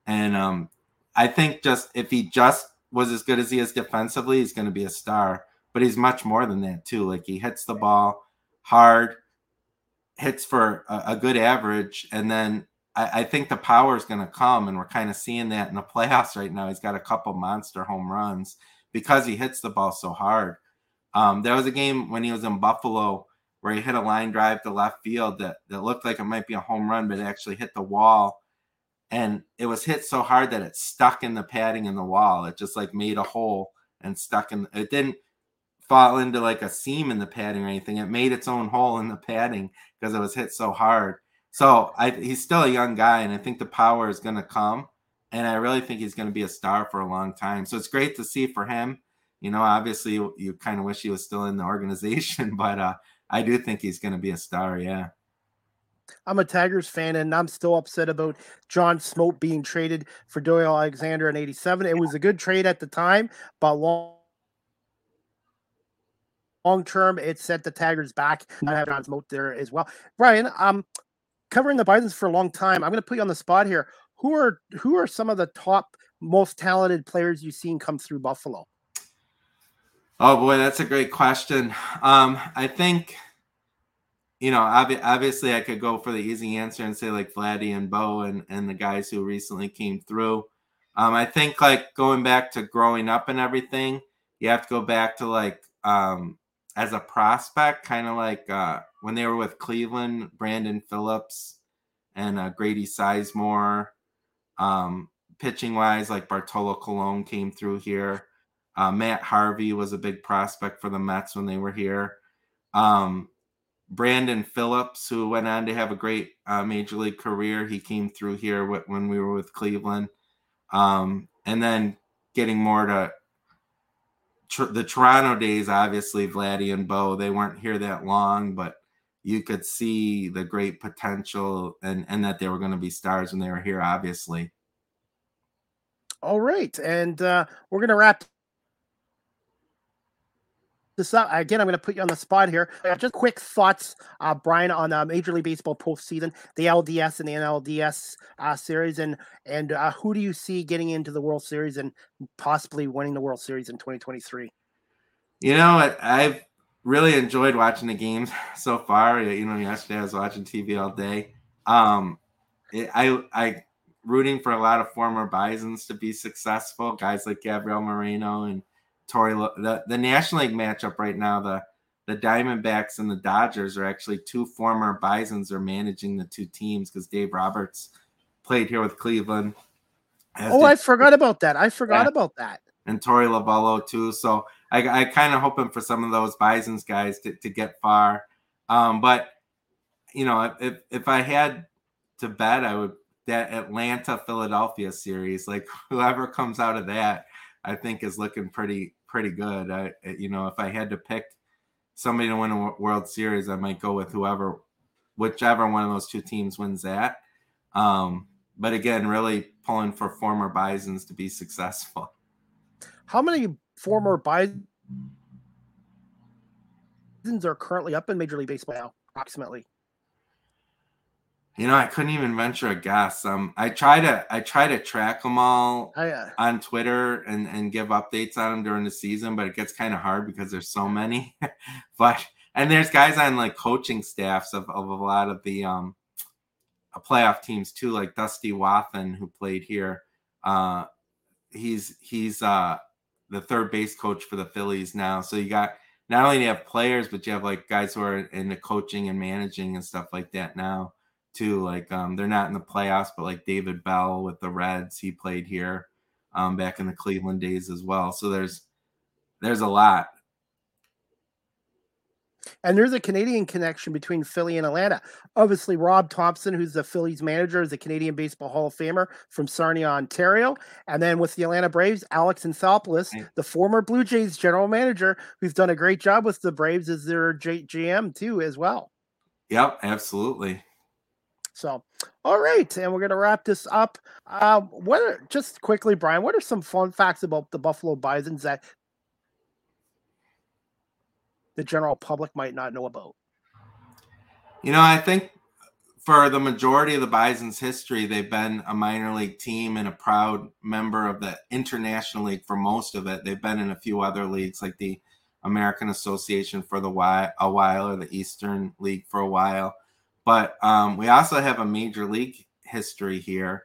And um, I think just if he just was as good as he is defensively, he's going to be a star. But he's much more than that too. Like he hits the ball hard, hits for a, a good average, and then I, I think the power is going to come, and we're kind of seeing that in the [laughs] playoffs right now. He's got a couple monster home runs because he hits the ball so hard. Um, there was a game when he was in Buffalo where he hit a line drive to left field that, that looked like it might be a home run, but it actually hit the wall. And it was hit so hard that it stuck in the padding in the wall. It just like made a hole and stuck in it didn't fall into like a seam in the padding or anything. It made its own hole in the padding because it was hit so hard. So I, he's still a young guy, and I think the power is going to come. And I really think he's going to be a star for a long time. So it's great to see for him. You know, obviously you, you kind of wish he was still in the organization, [laughs] but uh, I do think he's going to be a star. Yeah. I'm a Tigers fan, and I'm still upset about John Smoltz being traded for Doyle Alexander in '87. It was a good trade at the time, but long long term, it set the Tigers back. I have John Smoltz there as well. Brian, um, covering the Bisons for a long time. I'm going to put you on the spot here. Who are who are some of the top, most talented players you've seen come through Buffalo? Oh boy, that's a great question. Um, I think, you know, ob- obviously I could go for the easy answer and say like Vladdy and Bo and, and the guys who recently came through. Um, I think like going back to growing up and everything, you have to go back to like um, as a prospect, kind of like uh, when they were with Cleveland, Brandon Phillips and uh, Grady Sizemore. Um, pitching wise, like Bartolo Colon came through here. Uh, Matt Harvey was a big prospect for the Mets when they were here. Um, Brandon Phillips, who went on to have a great uh, major league career, he came through here when we were with Cleveland. Um, and then getting more to tr- the Toronto days, obviously, Vladdy and Bo, they weren't here that long, but you could see the great potential and, and that they were going to be stars when they were here, obviously. All right. And uh, we're going to wrap this up. Again, I'm going to put you on the spot here. Just quick thoughts, uh, Brian, on uh, Major League Baseball postseason, the LDS and the NLDS uh, series, and and uh, who do you see getting into the World Series and possibly winning the World Series in 2023? You know, I've really enjoyed watching the games [laughs] so far. You know, yesterday I was watching TV all day. Um, it, I I rooting for a lot of former Bisons to be successful, guys like Gabriel Moreno and Torey, the, the National League matchup right now, the the Diamondbacks and the Dodgers are actually two former Bisons are managing the two teams because Dave Roberts played here with Cleveland. Oh, I forgot about that. I forgot yeah. about that. And Torey Lovullo too. So I, I kind of hoping for some of those Bisons guys to, to get far. Um, but you know, if if I had to bet, I would that Atlanta Philadelphia series, like [laughs] whoever comes out of that, I think is looking pretty pretty good. I, you know, if I had to pick somebody to win a World Series, I might go with whoever, whichever one of those two teams wins that. Um, but again, really pulling for former Bisons to be successful. How many former Bisons are currently up in Major League Baseball now, approximately? You know, I couldn't even venture a guess. Um, I try to I try to track them all oh, on Twitter and and give updates on them during the season, but it gets kind of hard because there's so many. [laughs] but and there's guys on like coaching staffs of, of a lot of the um playoff teams too, like Dusty Wathan who played here. Uh, he's he's uh the third base coach for the Phillies now. So you got not only do you have players, but you have like guys who are in the coaching and managing and stuff like that now too. Like um, they're not in the playoffs, but like David Bell with the Reds, he played here um, back in the Cleveland days as well. So there's there's a lot. And there's a Canadian connection between Philly and Atlanta. Obviously, Rob Thomson, who's the Phillies manager, is a Canadian Baseball Hall of Famer from Sarnia, Ontario. And then with the Atlanta Braves, Alex Anthopoulos, right. the former Blue Jays general manager, who's done a great job with the Braves, is their J- GM too, as well. Yep, absolutely. So, all right, and we're going to wrap this up. Um, what are, just quickly, Brian? What are some fun facts about the Buffalo Bisons that the general public might not know about? You know, I think for the majority of the Bison's history, they've been a minor league team and a proud member of the International League for most of it. They've been in a few other leagues like the American Association for the while, a while or the Eastern League for a while. But um, we also have a major league history here,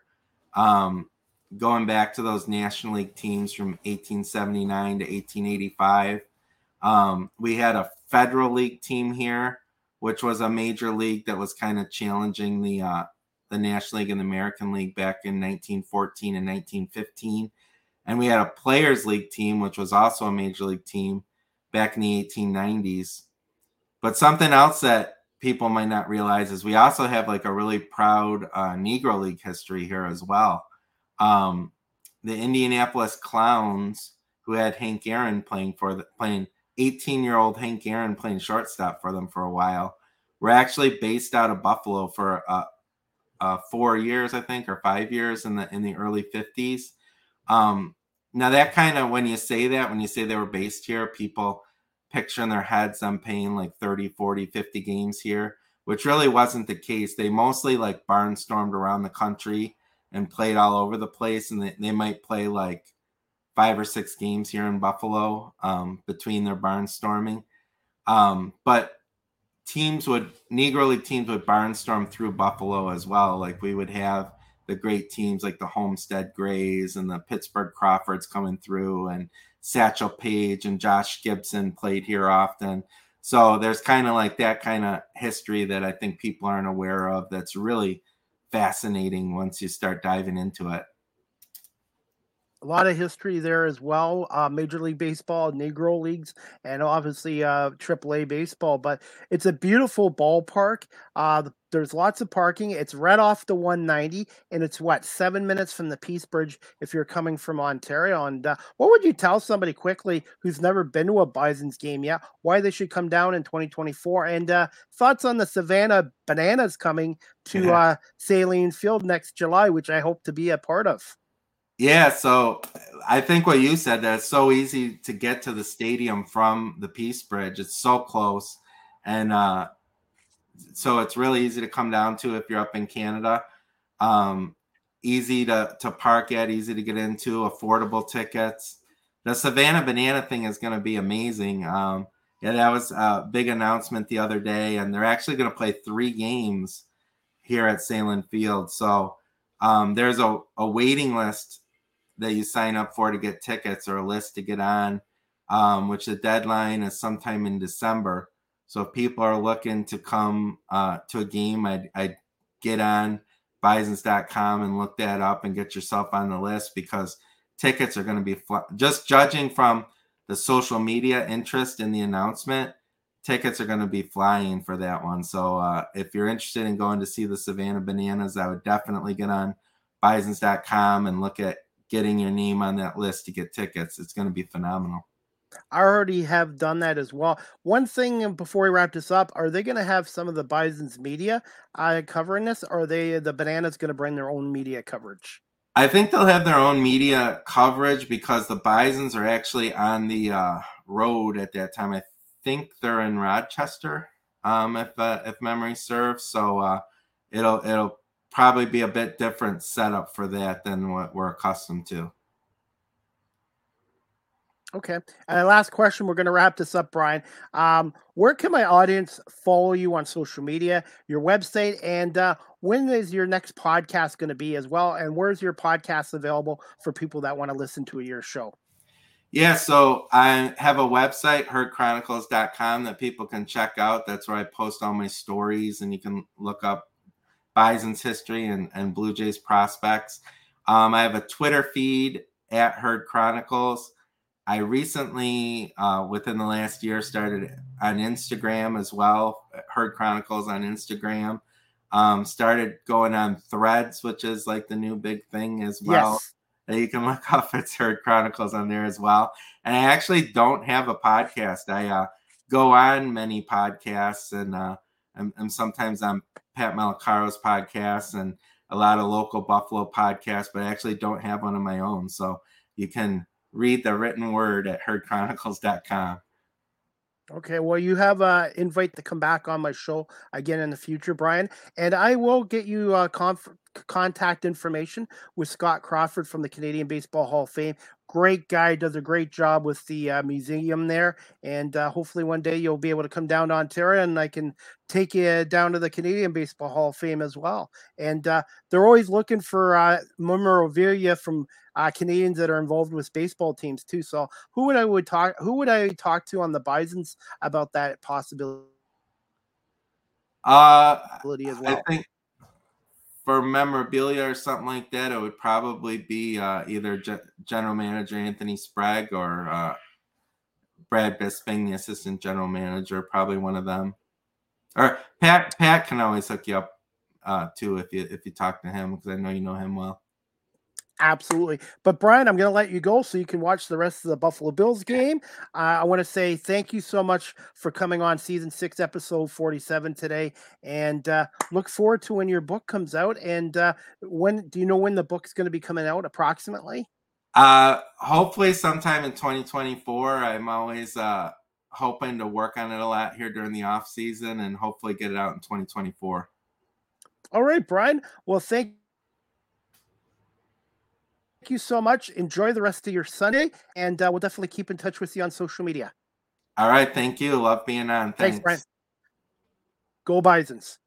um, going back to those National League teams from 1879 to 1885. Um, we had a federal league team here, which was a major league that was kind of challenging the uh, the National League and the American League back in 1914 and 1915. And we had a Players League team, which was also a major league team back in the 1890s. But something else that people might not realize is we also have like a really proud uh, Negro League history here as well. Um, the Indianapolis Clowns, who had Hank Aaron playing for the playing 18 year old Hank Aaron playing shortstop for them for a while. We're actually based out of Buffalo for uh, uh, four years, I think, or five years in the in the early 50s. Um, now that kind of when you say that, when you say they were based here, people picture in their heads them paying like 30, 40, 50 games here, which really wasn't the case. They mostly like barnstormed around the country and played all over the place, and they, they might play like five or six games here in Buffalo um, between their barnstorming. Um, but teams would Negro League teams would barnstorm through Buffalo as well. Like we would have the great teams like the Homestead Grays and the Pittsburgh Crawfords coming through, and Satchel Paige and Josh Gibson played here often. So there's kind of like that kind of history that I think people aren't aware of. That's really fascinating once you start diving into it a lot of history there as well. Uh, Major League Baseball, Negro Leagues, and obviously uh, AAA baseball. But it's a beautiful ballpark. Uh, there's lots of parking. It's right off the 190, and it's what seven minutes from the Peace Bridge if you're coming from Ontario. And uh, what would you tell somebody quickly who's never been to a Bison's game yet why they should come down in 2024? And uh, thoughts on the Savannah Bananas coming to yeah. [laughs] uh, Sahlen Field next July, which I hope to be a part of. Yeah, so I think what you said that it's so easy to get to the stadium from the Peace Bridge. It's so close, and uh, so it's really easy to come down to if you're up in Canada. Um, easy to to park at, easy to get into, affordable tickets. The Savannah Banana thing is going to be amazing. Um, yeah, that was a big announcement the other day, and they're actually going to play three games here at Sahlen Field. So um, there's a, a waiting list that you sign up for to get tickets or a list to get on, um, which the deadline is sometime in December. So if people are looking to come uh, to a game, I'd, I'd get on bisons.com and look that up and get yourself on the list because tickets are going to be fl- just judging from the social media interest in the announcement tickets are going to be flying for that one so uh, if you're interested in going to see the savannah bananas i would definitely get on bisons.com and look at getting your name on that list to get tickets. It's going to be phenomenal. I already have done that as well. One thing before we wrap this up, are they going to have some of the Bison's media uh, covering this, or are they the Bananas going to bring their own media coverage? I think they'll have their own media coverage because the Bisons are actually on the uh, road at that time. I think they're in Rochester, um, if uh, if memory serves. So uh, it'll it'll probably be a bit different setup for that than what we're accustomed to. Okay. And last question, we're going to wrap this up, Brian. Um, where can my audience follow you on social media, your website, and uh, when is your next podcast going to be as well? And where's your podcast available for people that want to listen to your show? Yeah, so I have a website, herdchronicles.com, that people can check out. That's where I post all my stories, and you can look up Bison's history and, and Blue Jays prospects. Um, I have a Twitter feed at Herd Chronicles. I recently, uh, within the last year, started on Instagram as well. Herd Chronicles on Instagram. Um, started going on Threads, which is like the new big thing as well. Yes. You can [laughs] look up it's Herd Chronicles on there as well. And I actually don't have a podcast. I uh, go on many podcasts, and uh, I'm, I'm sometimes on Pat Malacaro's podcast and a lot of local Buffalo podcasts, but I actually don't have one of my own. So you can read the written word at herdchronicles.com. Okay, well, you have a invite to come back on my show again in the future, Brian, and I will get you uh, conf- contact information with Scott Crawford from the Canadian Baseball Hall of Fame great guy, does a great job with the uh, museum there. And uh, hopefully one day you'll be able to come down to Ontario and I can take you down to the Canadian Baseball Hall of Fame as well. And uh, they're always looking for uh, memorabilia from uh, Canadians that are involved with baseball teams too. So who would I would talk? Who would I talk to on the Bisons about that possibility? Uh, as well? I think for memorabilia or something like that, it would probably be uh, either G- General Manager Anthony Sprague or uh, Brad Bisping, the Assistant General Manager, probably one of them. Or Pat. Pat can always hook you up uh, too if you if you talk to him because I know you know him well. Absolutely. But Brian, I'm going to let you go so you can watch the rest of the Buffalo Bills game. Uh, I want to say thank you so much for coming on season six, episode 47 today. And uh, look forward to when your book comes out. And uh, when do you know when the book's going to be coming out approximately? Uh, hopefully sometime in 2024. I'm always uh, hoping to work on it a lot here during the off season and hopefully get it out in 2024. All right, Brian. Well, thank Thank you so much. Enjoy the rest of your Sunday, and uh, we'll definitely keep in touch with you on social media. All right. Thank you. Love being on. Thanks, Thanks Brian. Go Bisons.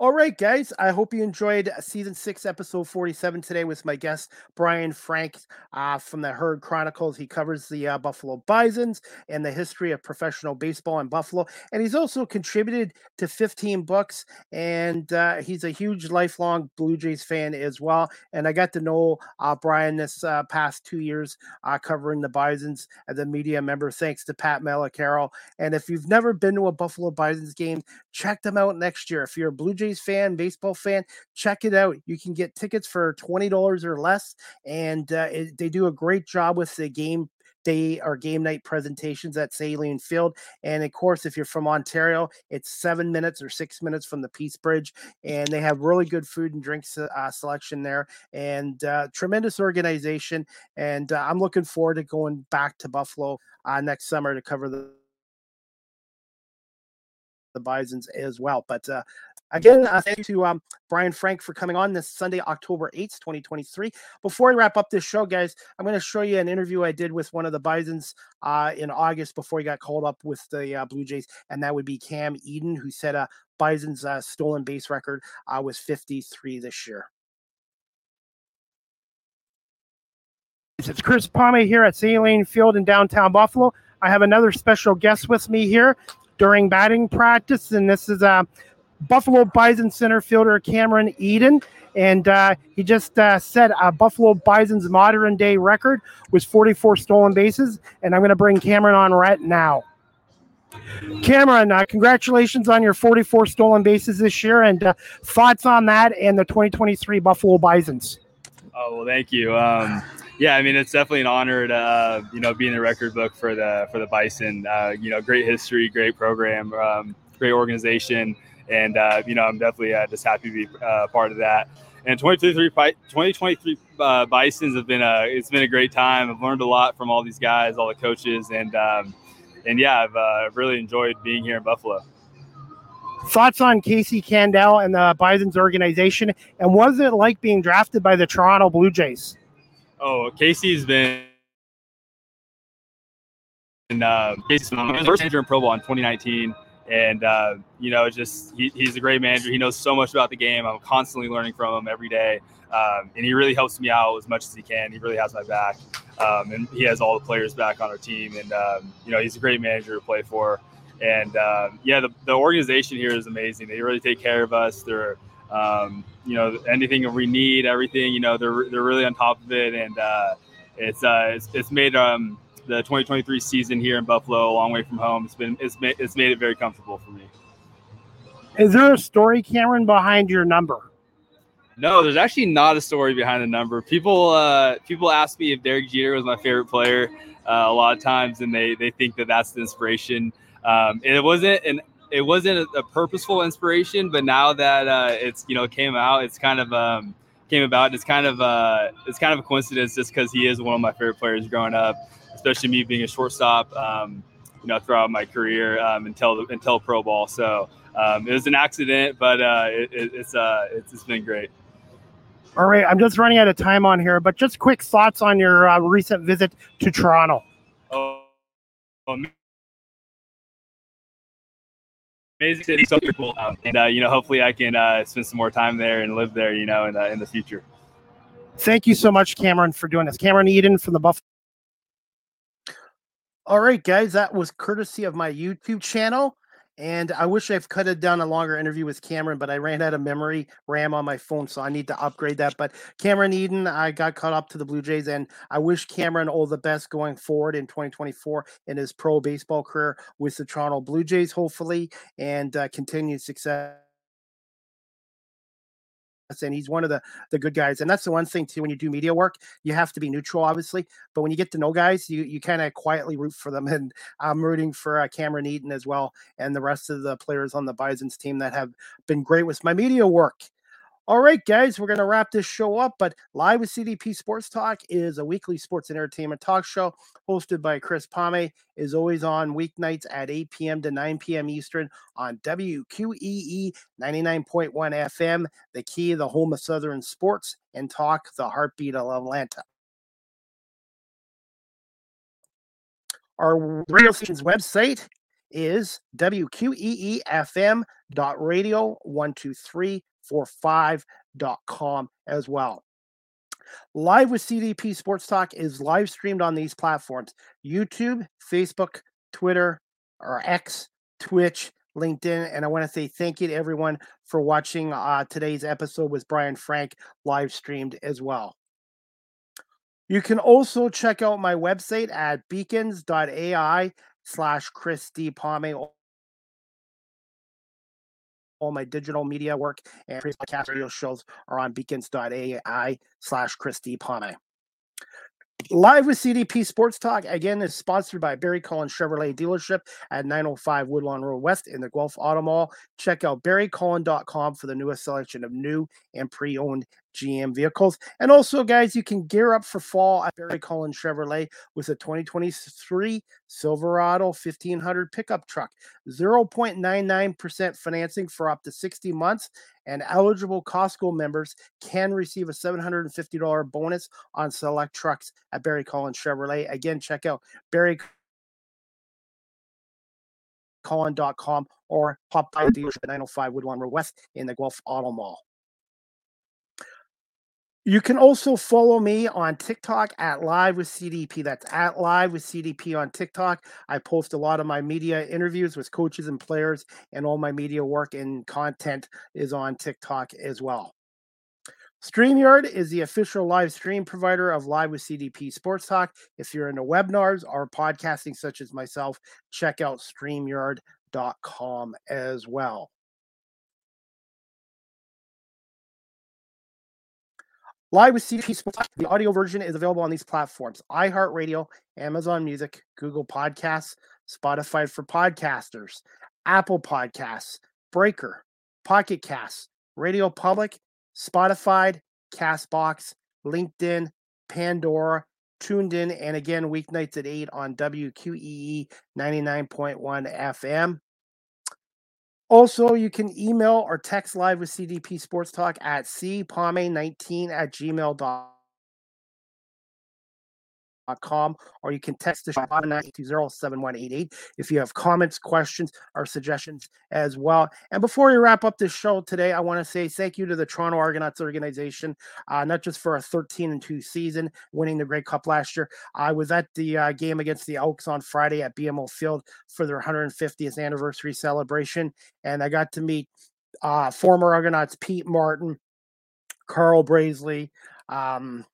All right, guys. I hope you enjoyed season six, episode 47 today with my guest, Brian Frank uh, from the Herd Chronicles. He covers the uh, Buffalo Bisons and the history of professional baseball in Buffalo. And he's also contributed to 15 books. And uh, he's a huge lifelong Blue Jays fan as well. And I got to know uh, Brian this uh, past two years uh, covering the Bisons as a media member, thanks to Pat Malacaro. And if you've never been to a Buffalo Bisons game, check them out next year. If you're a Blue Jays fan, baseball fan, check it out. You can get tickets for $20 or less, and uh, it, they do a great job with the game day or game night presentations at Sahlen Field. And of course, if you're from Ontario, it's seven minutes or six minutes from the Peace Bridge, and they have really good food and drinks uh, selection there, and uh, tremendous organization. And uh, I'm looking forward to going back to Buffalo uh, next summer to cover the the Bisons as well. But uh, Again, uh, thank you to um, Brian Frank for coming on this Sunday, October 8th, 2023. Before I wrap up this show, guys, I'm going to show you an interview I did with one of the Bisons uh, in August before he got called up with the uh, Blue Jays, and that would be Cam Eden, who set a Bison's uh, stolen base record uh, was 53 this year. It's Chris Pomay here at Sahlen Field in downtown Buffalo. I have another special guest with me here during batting practice, and this is uh, Buffalo Bison center fielder Cameron Eden. And uh, he just uh, said uh, Buffalo Bison's modern day record was 44 stolen bases. And I'm going to bring Cameron on right now. Cameron, uh, congratulations on your 44 stolen bases this year and uh, thoughts on that and the 2023 Buffalo Bisons. Oh, well, thank you. Um, yeah, I mean, it's definitely an honor to, uh, you know, be in the record book for the, for the Bison, you know, great history, great program, um, great organization and uh, you know I'm definitely uh, just happy to be uh, part of that. And 2023, 2023 uh, Bisons have been a it's been a great time. I've learned a lot from all these guys, all the coaches, and um, and yeah, I've uh, really enjoyed being here in Buffalo. Thoughts on Casey Candaele and the Bison's organization, and what is it like being drafted by the Toronto Blue Jays? Oh, Casey's been and uh, Casey's been first manager in pro ball in 2019 and uh, you know, just he, he's a great manager. He knows so much about the game. I'm constantly learning from him every day, um, and he really helps me out as much as he can. He really has my back, um, and he has all the players back on our team. And um, you know, he's a great manager to play for. And um, yeah, the, the organization here is amazing. They really take care of us. They're um, you know, anything we need, everything, you know, they're, they're really on top of it. And uh, it's, uh, it's, it's made um, the 2023 season here in Buffalo, a long way from home. It's been, it's made, it's made it very comfortable for me. Is there a story, Cameron, behind your number? No, there's actually not a story behind the number. People, uh, people ask me if Derek Jeter was my favorite player uh, a lot of times, and they they think that that's the inspiration. Um, and it wasn't an it wasn't a, a, purposeful inspiration, but now that uh, it's you know came out, it's kind of um, came about. It's kind of uh, it's kind of a coincidence just because he is one of my favorite players growing up, especially me being a shortstop. Um, you know, throughout my career um, until until pro ball. So um, it was an accident, but uh, it, it, it's uh, it's, it's been great. All right, I'm just running out of time on here, but just quick thoughts on your uh, recent visit to Toronto. Oh, amazing city, so cool, and uh, you know, hopefully, I can uh, spend some more time there and live there, you know, in the in the future. Thank you so much, Cameron, for doing this. Cameron Eden from the Buffalo. All right, guys, that was courtesy of my YouTube channel. And I wish I've could have done a longer interview with Cameron, but I ran out of memory RAM on my phone, so I need to upgrade that. But Cameron Eden, I got caught up to the Blue Jays, and I wish Cameron all the best going forward in 2024 in his pro baseball career with the Toronto Blue Jays, hopefully, and uh, continued success and he's one of the the good guys. And that's the one thing too when you do media work, you have to be neutral, obviously. But when you get to know guys, you you kind of quietly root for them. [laughs] And I'm rooting for uh, Cameron Eden as well, and the rest of the players on the Bison's team that have been great with my media work. All right, guys, we're going to wrap this show up. But Live with CDP Sports Talk is a weekly sports and entertainment talk show hosted by Chris Pomay. Is always on weeknights at 8 p.m. to 9 p.m. Eastern on WQEE 99.1 FM, the key, the home of Southern sports, and talk, the heartbeat of Atlanta. Our radio station's website is WQEEFM.radio123 45.com as well. Live with CDP Sports Talk is live streamed on these platforms YouTube, Facebook, Twitter, or X, Twitch, LinkedIn. And I want to say thank you to everyone for watching uh, today's episode with Brian Frank live streamed as well. You can also check out my website at beacons.ai slash Chris D. Pomay all my digital media work and podcast radio shows are on beacons.ai slash Chris D. Pomay. Live with CDP Sports Talk again is sponsored by Barry Cullen's Chevrolet dealership at 905 Woodlawn Road West in the Guelph Auto Mall. Check out barrycullen.com for the newest selection of new and pre-owned GM vehicles. And also, guys, you can gear up for fall at Barry Cullen's Chevrolet with a 2023 Silverado 1500 pickup truck. 0.99% financing for up to 60 months. And eligible Costco members can receive a $750 bonus on select trucks at Barry Cullen's Chevrolet. Again, check out Barry Cullen.com or pop by the dealership at 905 Woodlawn Road West in the Guelph Auto Mall. You can also follow me on TikTok at Live with CDP. That's at Live with CDP on TikTok. I post a lot of my media interviews with coaches and players, and all my media work and content is on TikTok as well. StreamYard is the official live stream provider of Live with CDP Sports Talk. If you're into webinars or podcasting, such as myself, check out StreamYard.com as well. Live with CDP Sports. The audio version is available on these platforms iHeartRadio, Amazon Music, Google Podcasts, Spotify for podcasters, Apple Podcasts, Breaker, Pocket Casts, Radio Public, Spotify, Castbox, LinkedIn, Pandora, tuned in, and again, weeknights at 8 on WQEE 99.1 FM. Also, you can email or text live with CDP Sports Talk at cpalme19 at gmail.com com, or you can text the show at 920 if you have comments, questions, or suggestions as well. And before we wrap up this show today, I want to say thank you to the Toronto Argonauts organization, uh, not just for a 13 and 2 season, winning the Grey Cup last year. I was at the uh, game against the Elks on Friday at BMO Field for their 150th anniversary celebration, and I got to meet uh, former Argonauts Pete Martin, Carl Brazley. Um,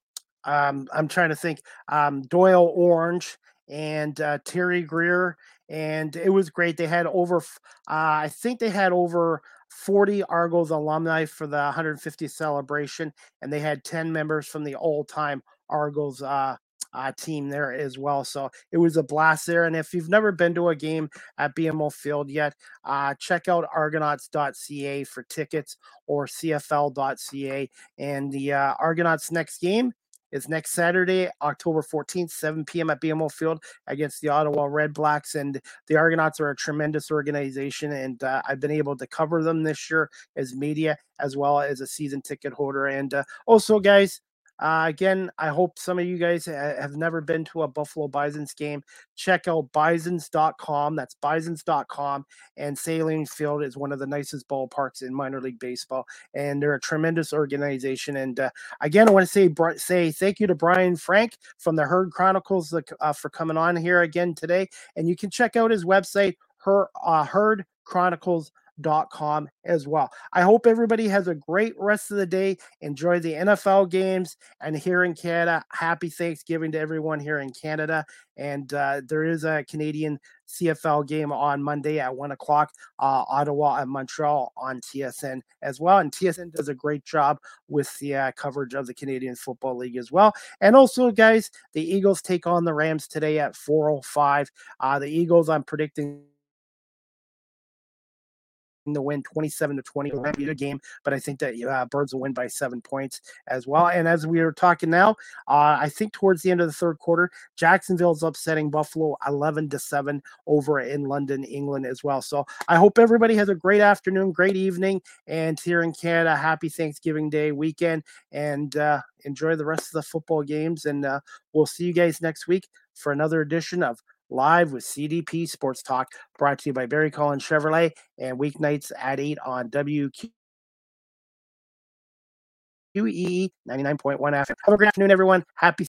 um, I'm trying to think. Um, Doyle Orange and uh, Terry Greer, and it was great. They had over, uh, I think they had over 40 Argos alumni for the 150th celebration, and they had 10 members from the all-time Argos uh, uh, team there as well. So it was a blast there. And if you've never been to a game at BMO Field yet, uh, check out argonauts.ca for tickets or CFL.ca. And the uh, Argonauts next game is next Saturday, October 14th, 7 p.m. at BMO Field against the Ottawa Red Blacks. And the Argonauts are a tremendous organization, and uh, I've been able to cover them this year as media as well as a season ticket holder. And uh, also, guys, uh, again, I hope some of you guys have never been to a Buffalo Bisons game. Check out bisons.com. That's bisons.com. And Sahlen Field is one of the nicest ballparks in minor league baseball. And they're a tremendous organization. And uh, again, I want to say say thank you to Brian Frank from the Herd Chronicles uh, for coming on here again today. And you can check out his website, her, uh, Herd Chronicles com as well. I hope everybody has a great rest of the day. Enjoy the NFL games. And here in Canada, happy Thanksgiving to everyone here in Canada. And uh, there is a Canadian CFL game on Monday at one o'clock, uh, Ottawa and Montreal on TSN as well. And TSN does a great job with the uh, coverage of the Canadian Football League as well. And also, guys, the Eagles take on the Rams today at 4:05. Uh, the Eagles, I'm predicting the win 27 to 20 will be a game, but I think that uh, Birds will win by seven points as well. And as we are talking now, uh, I think towards the end of the third quarter, Jacksonville's upsetting Buffalo 11 to 7 over in London, England as well. So I hope everybody has a great afternoon, great evening, and here in Canada, happy Thanksgiving Day weekend, and uh, enjoy the rest of the football games. And uh, we'll see you guys next week for another edition of live with CDP Sports Talk, brought to you by Barry Cullen's Chevrolet, and weeknights at 8 on WQ. QE 99.1 FM. Have a great afternoon, everyone. Happy